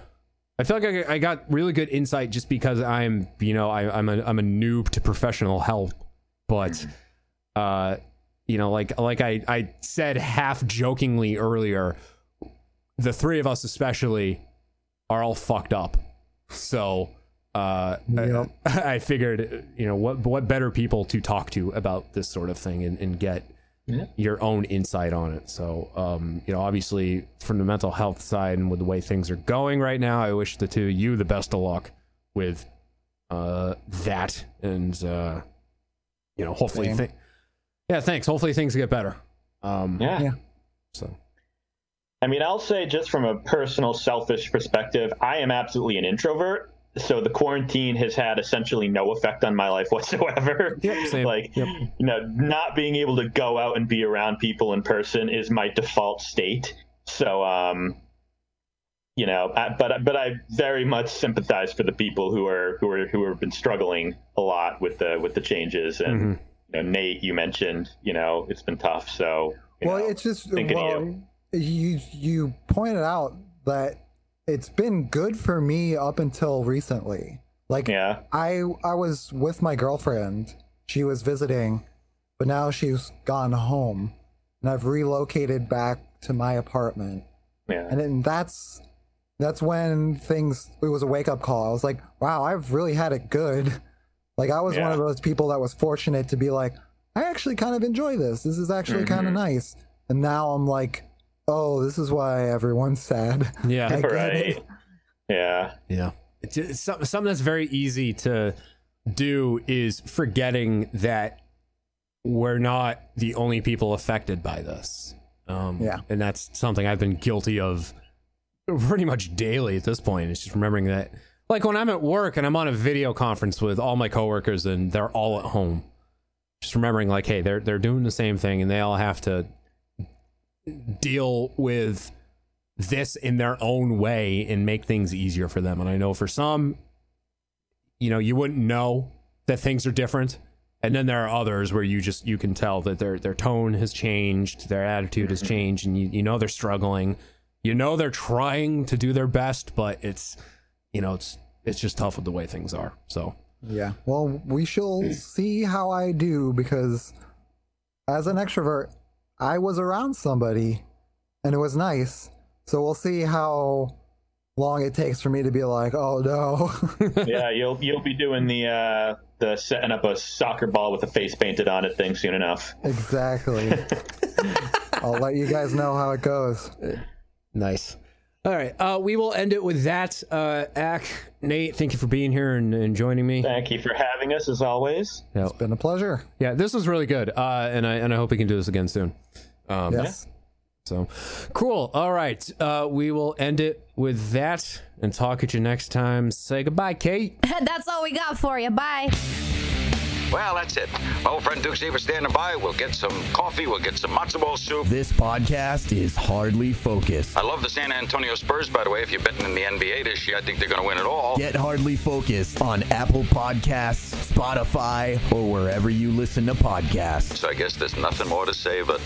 I feel like I, I got really good insight just because I'm, you know, I, I'm a I'm a noob to professional help, but, uh, you know, like like I I said half jokingly earlier, the three of us especially are all fucked up. So uh, I, [LAUGHS] I figured, you know, what what better people to talk to about this sort of thing and, and get Yeah. your own insight on it. So, um, you know, obviously from the mental health side and with the way things are going right now, I wish the two of you the best of luck with uh, that, and uh, you know, hopefully, Same. thi- yeah, thanks. Hopefully things get better. Um, Yeah. Yeah. So. I mean, I'll say just from a personal, selfish perspective, I am absolutely an introvert. So the quarantine has had essentially no effect on my life [LAUGHS] whatsoever. Yep, same. like, Yep. you know, not being able to go out and be around people in person is my default state. So, um, you know, I, but but I very much sympathize for the people who are who are who have been struggling a lot with the with the changes. And Mhm. you know, Nate, you mentioned, you know, it's been tough. So, well, know, it's just thinking of well, you you pointed out that it's been good for me up until recently. Like yeah, I I was with my girlfriend. She was visiting, but now she's gone home, and I've relocated back to my apartment. yeah. And then that's that's when things it was a wake up call. I was like, wow, I've really had it good. [LAUGHS] Like I was one of those people that was fortunate to be like, I actually kind of enjoy this. This is actually kind of mm-hmm. nice. And now I'm like, oh, this is why everyone's sad. Yeah. I get it. right. Yeah. Yeah. It's, it's something, something that's very easy to do is forgetting that we're not the only people affected by this. Um, Yeah. And that's something I've been guilty of pretty much daily at this point. It's just remembering that, like when I'm at work and I'm on a video conference with all my coworkers and they're all at home, just remembering like, hey, they're they're doing the same thing and they all have to deal with this in their own way and make things easier for them. And I know for some, you know, you wouldn't know that things are different. And then there are others where you just you can tell that their their tone has changed, their attitude has changed, and you, you know they're struggling. You know they're trying to do their best, but it's you know, it's it's just tough with the way things are. So Yeah. Well, we shall see how I do because as an extrovert, I was around somebody and it was nice. So we'll see how long it takes for me to be like, oh no. [LAUGHS] yeah, you'll you'll be doing the uh the setting up a soccer ball with a face painted on it thing soon enough. exactly. [LAUGHS] I'll let you guys know how it goes. Nice. All right. Uh, we will end it with that. Uh, Ack, Nate, thank you for being here and, and joining me. Thank you for having us as always. Yeah, It's been a pleasure. yeah, this was really good. Uh, and I and I hope we can do this again soon. Um, Yes. So cool. All right. Uh, we will end it with that and talk at you next time. Say goodbye, Kate. [LAUGHS] That's all we got for you. Bye. Well, that's it. My old friend Duke Duke's Eva standing by. We'll get some coffee. We'll get some matzo ball soup. This podcast is hardly focused. I love the San Antonio Spurs, by the way. If you're betting in the NBA this year, I think they're going to win it all. Get hardly focused on Apple Podcasts, Spotify, or wherever you listen to podcasts. So I guess there's nothing more to say but.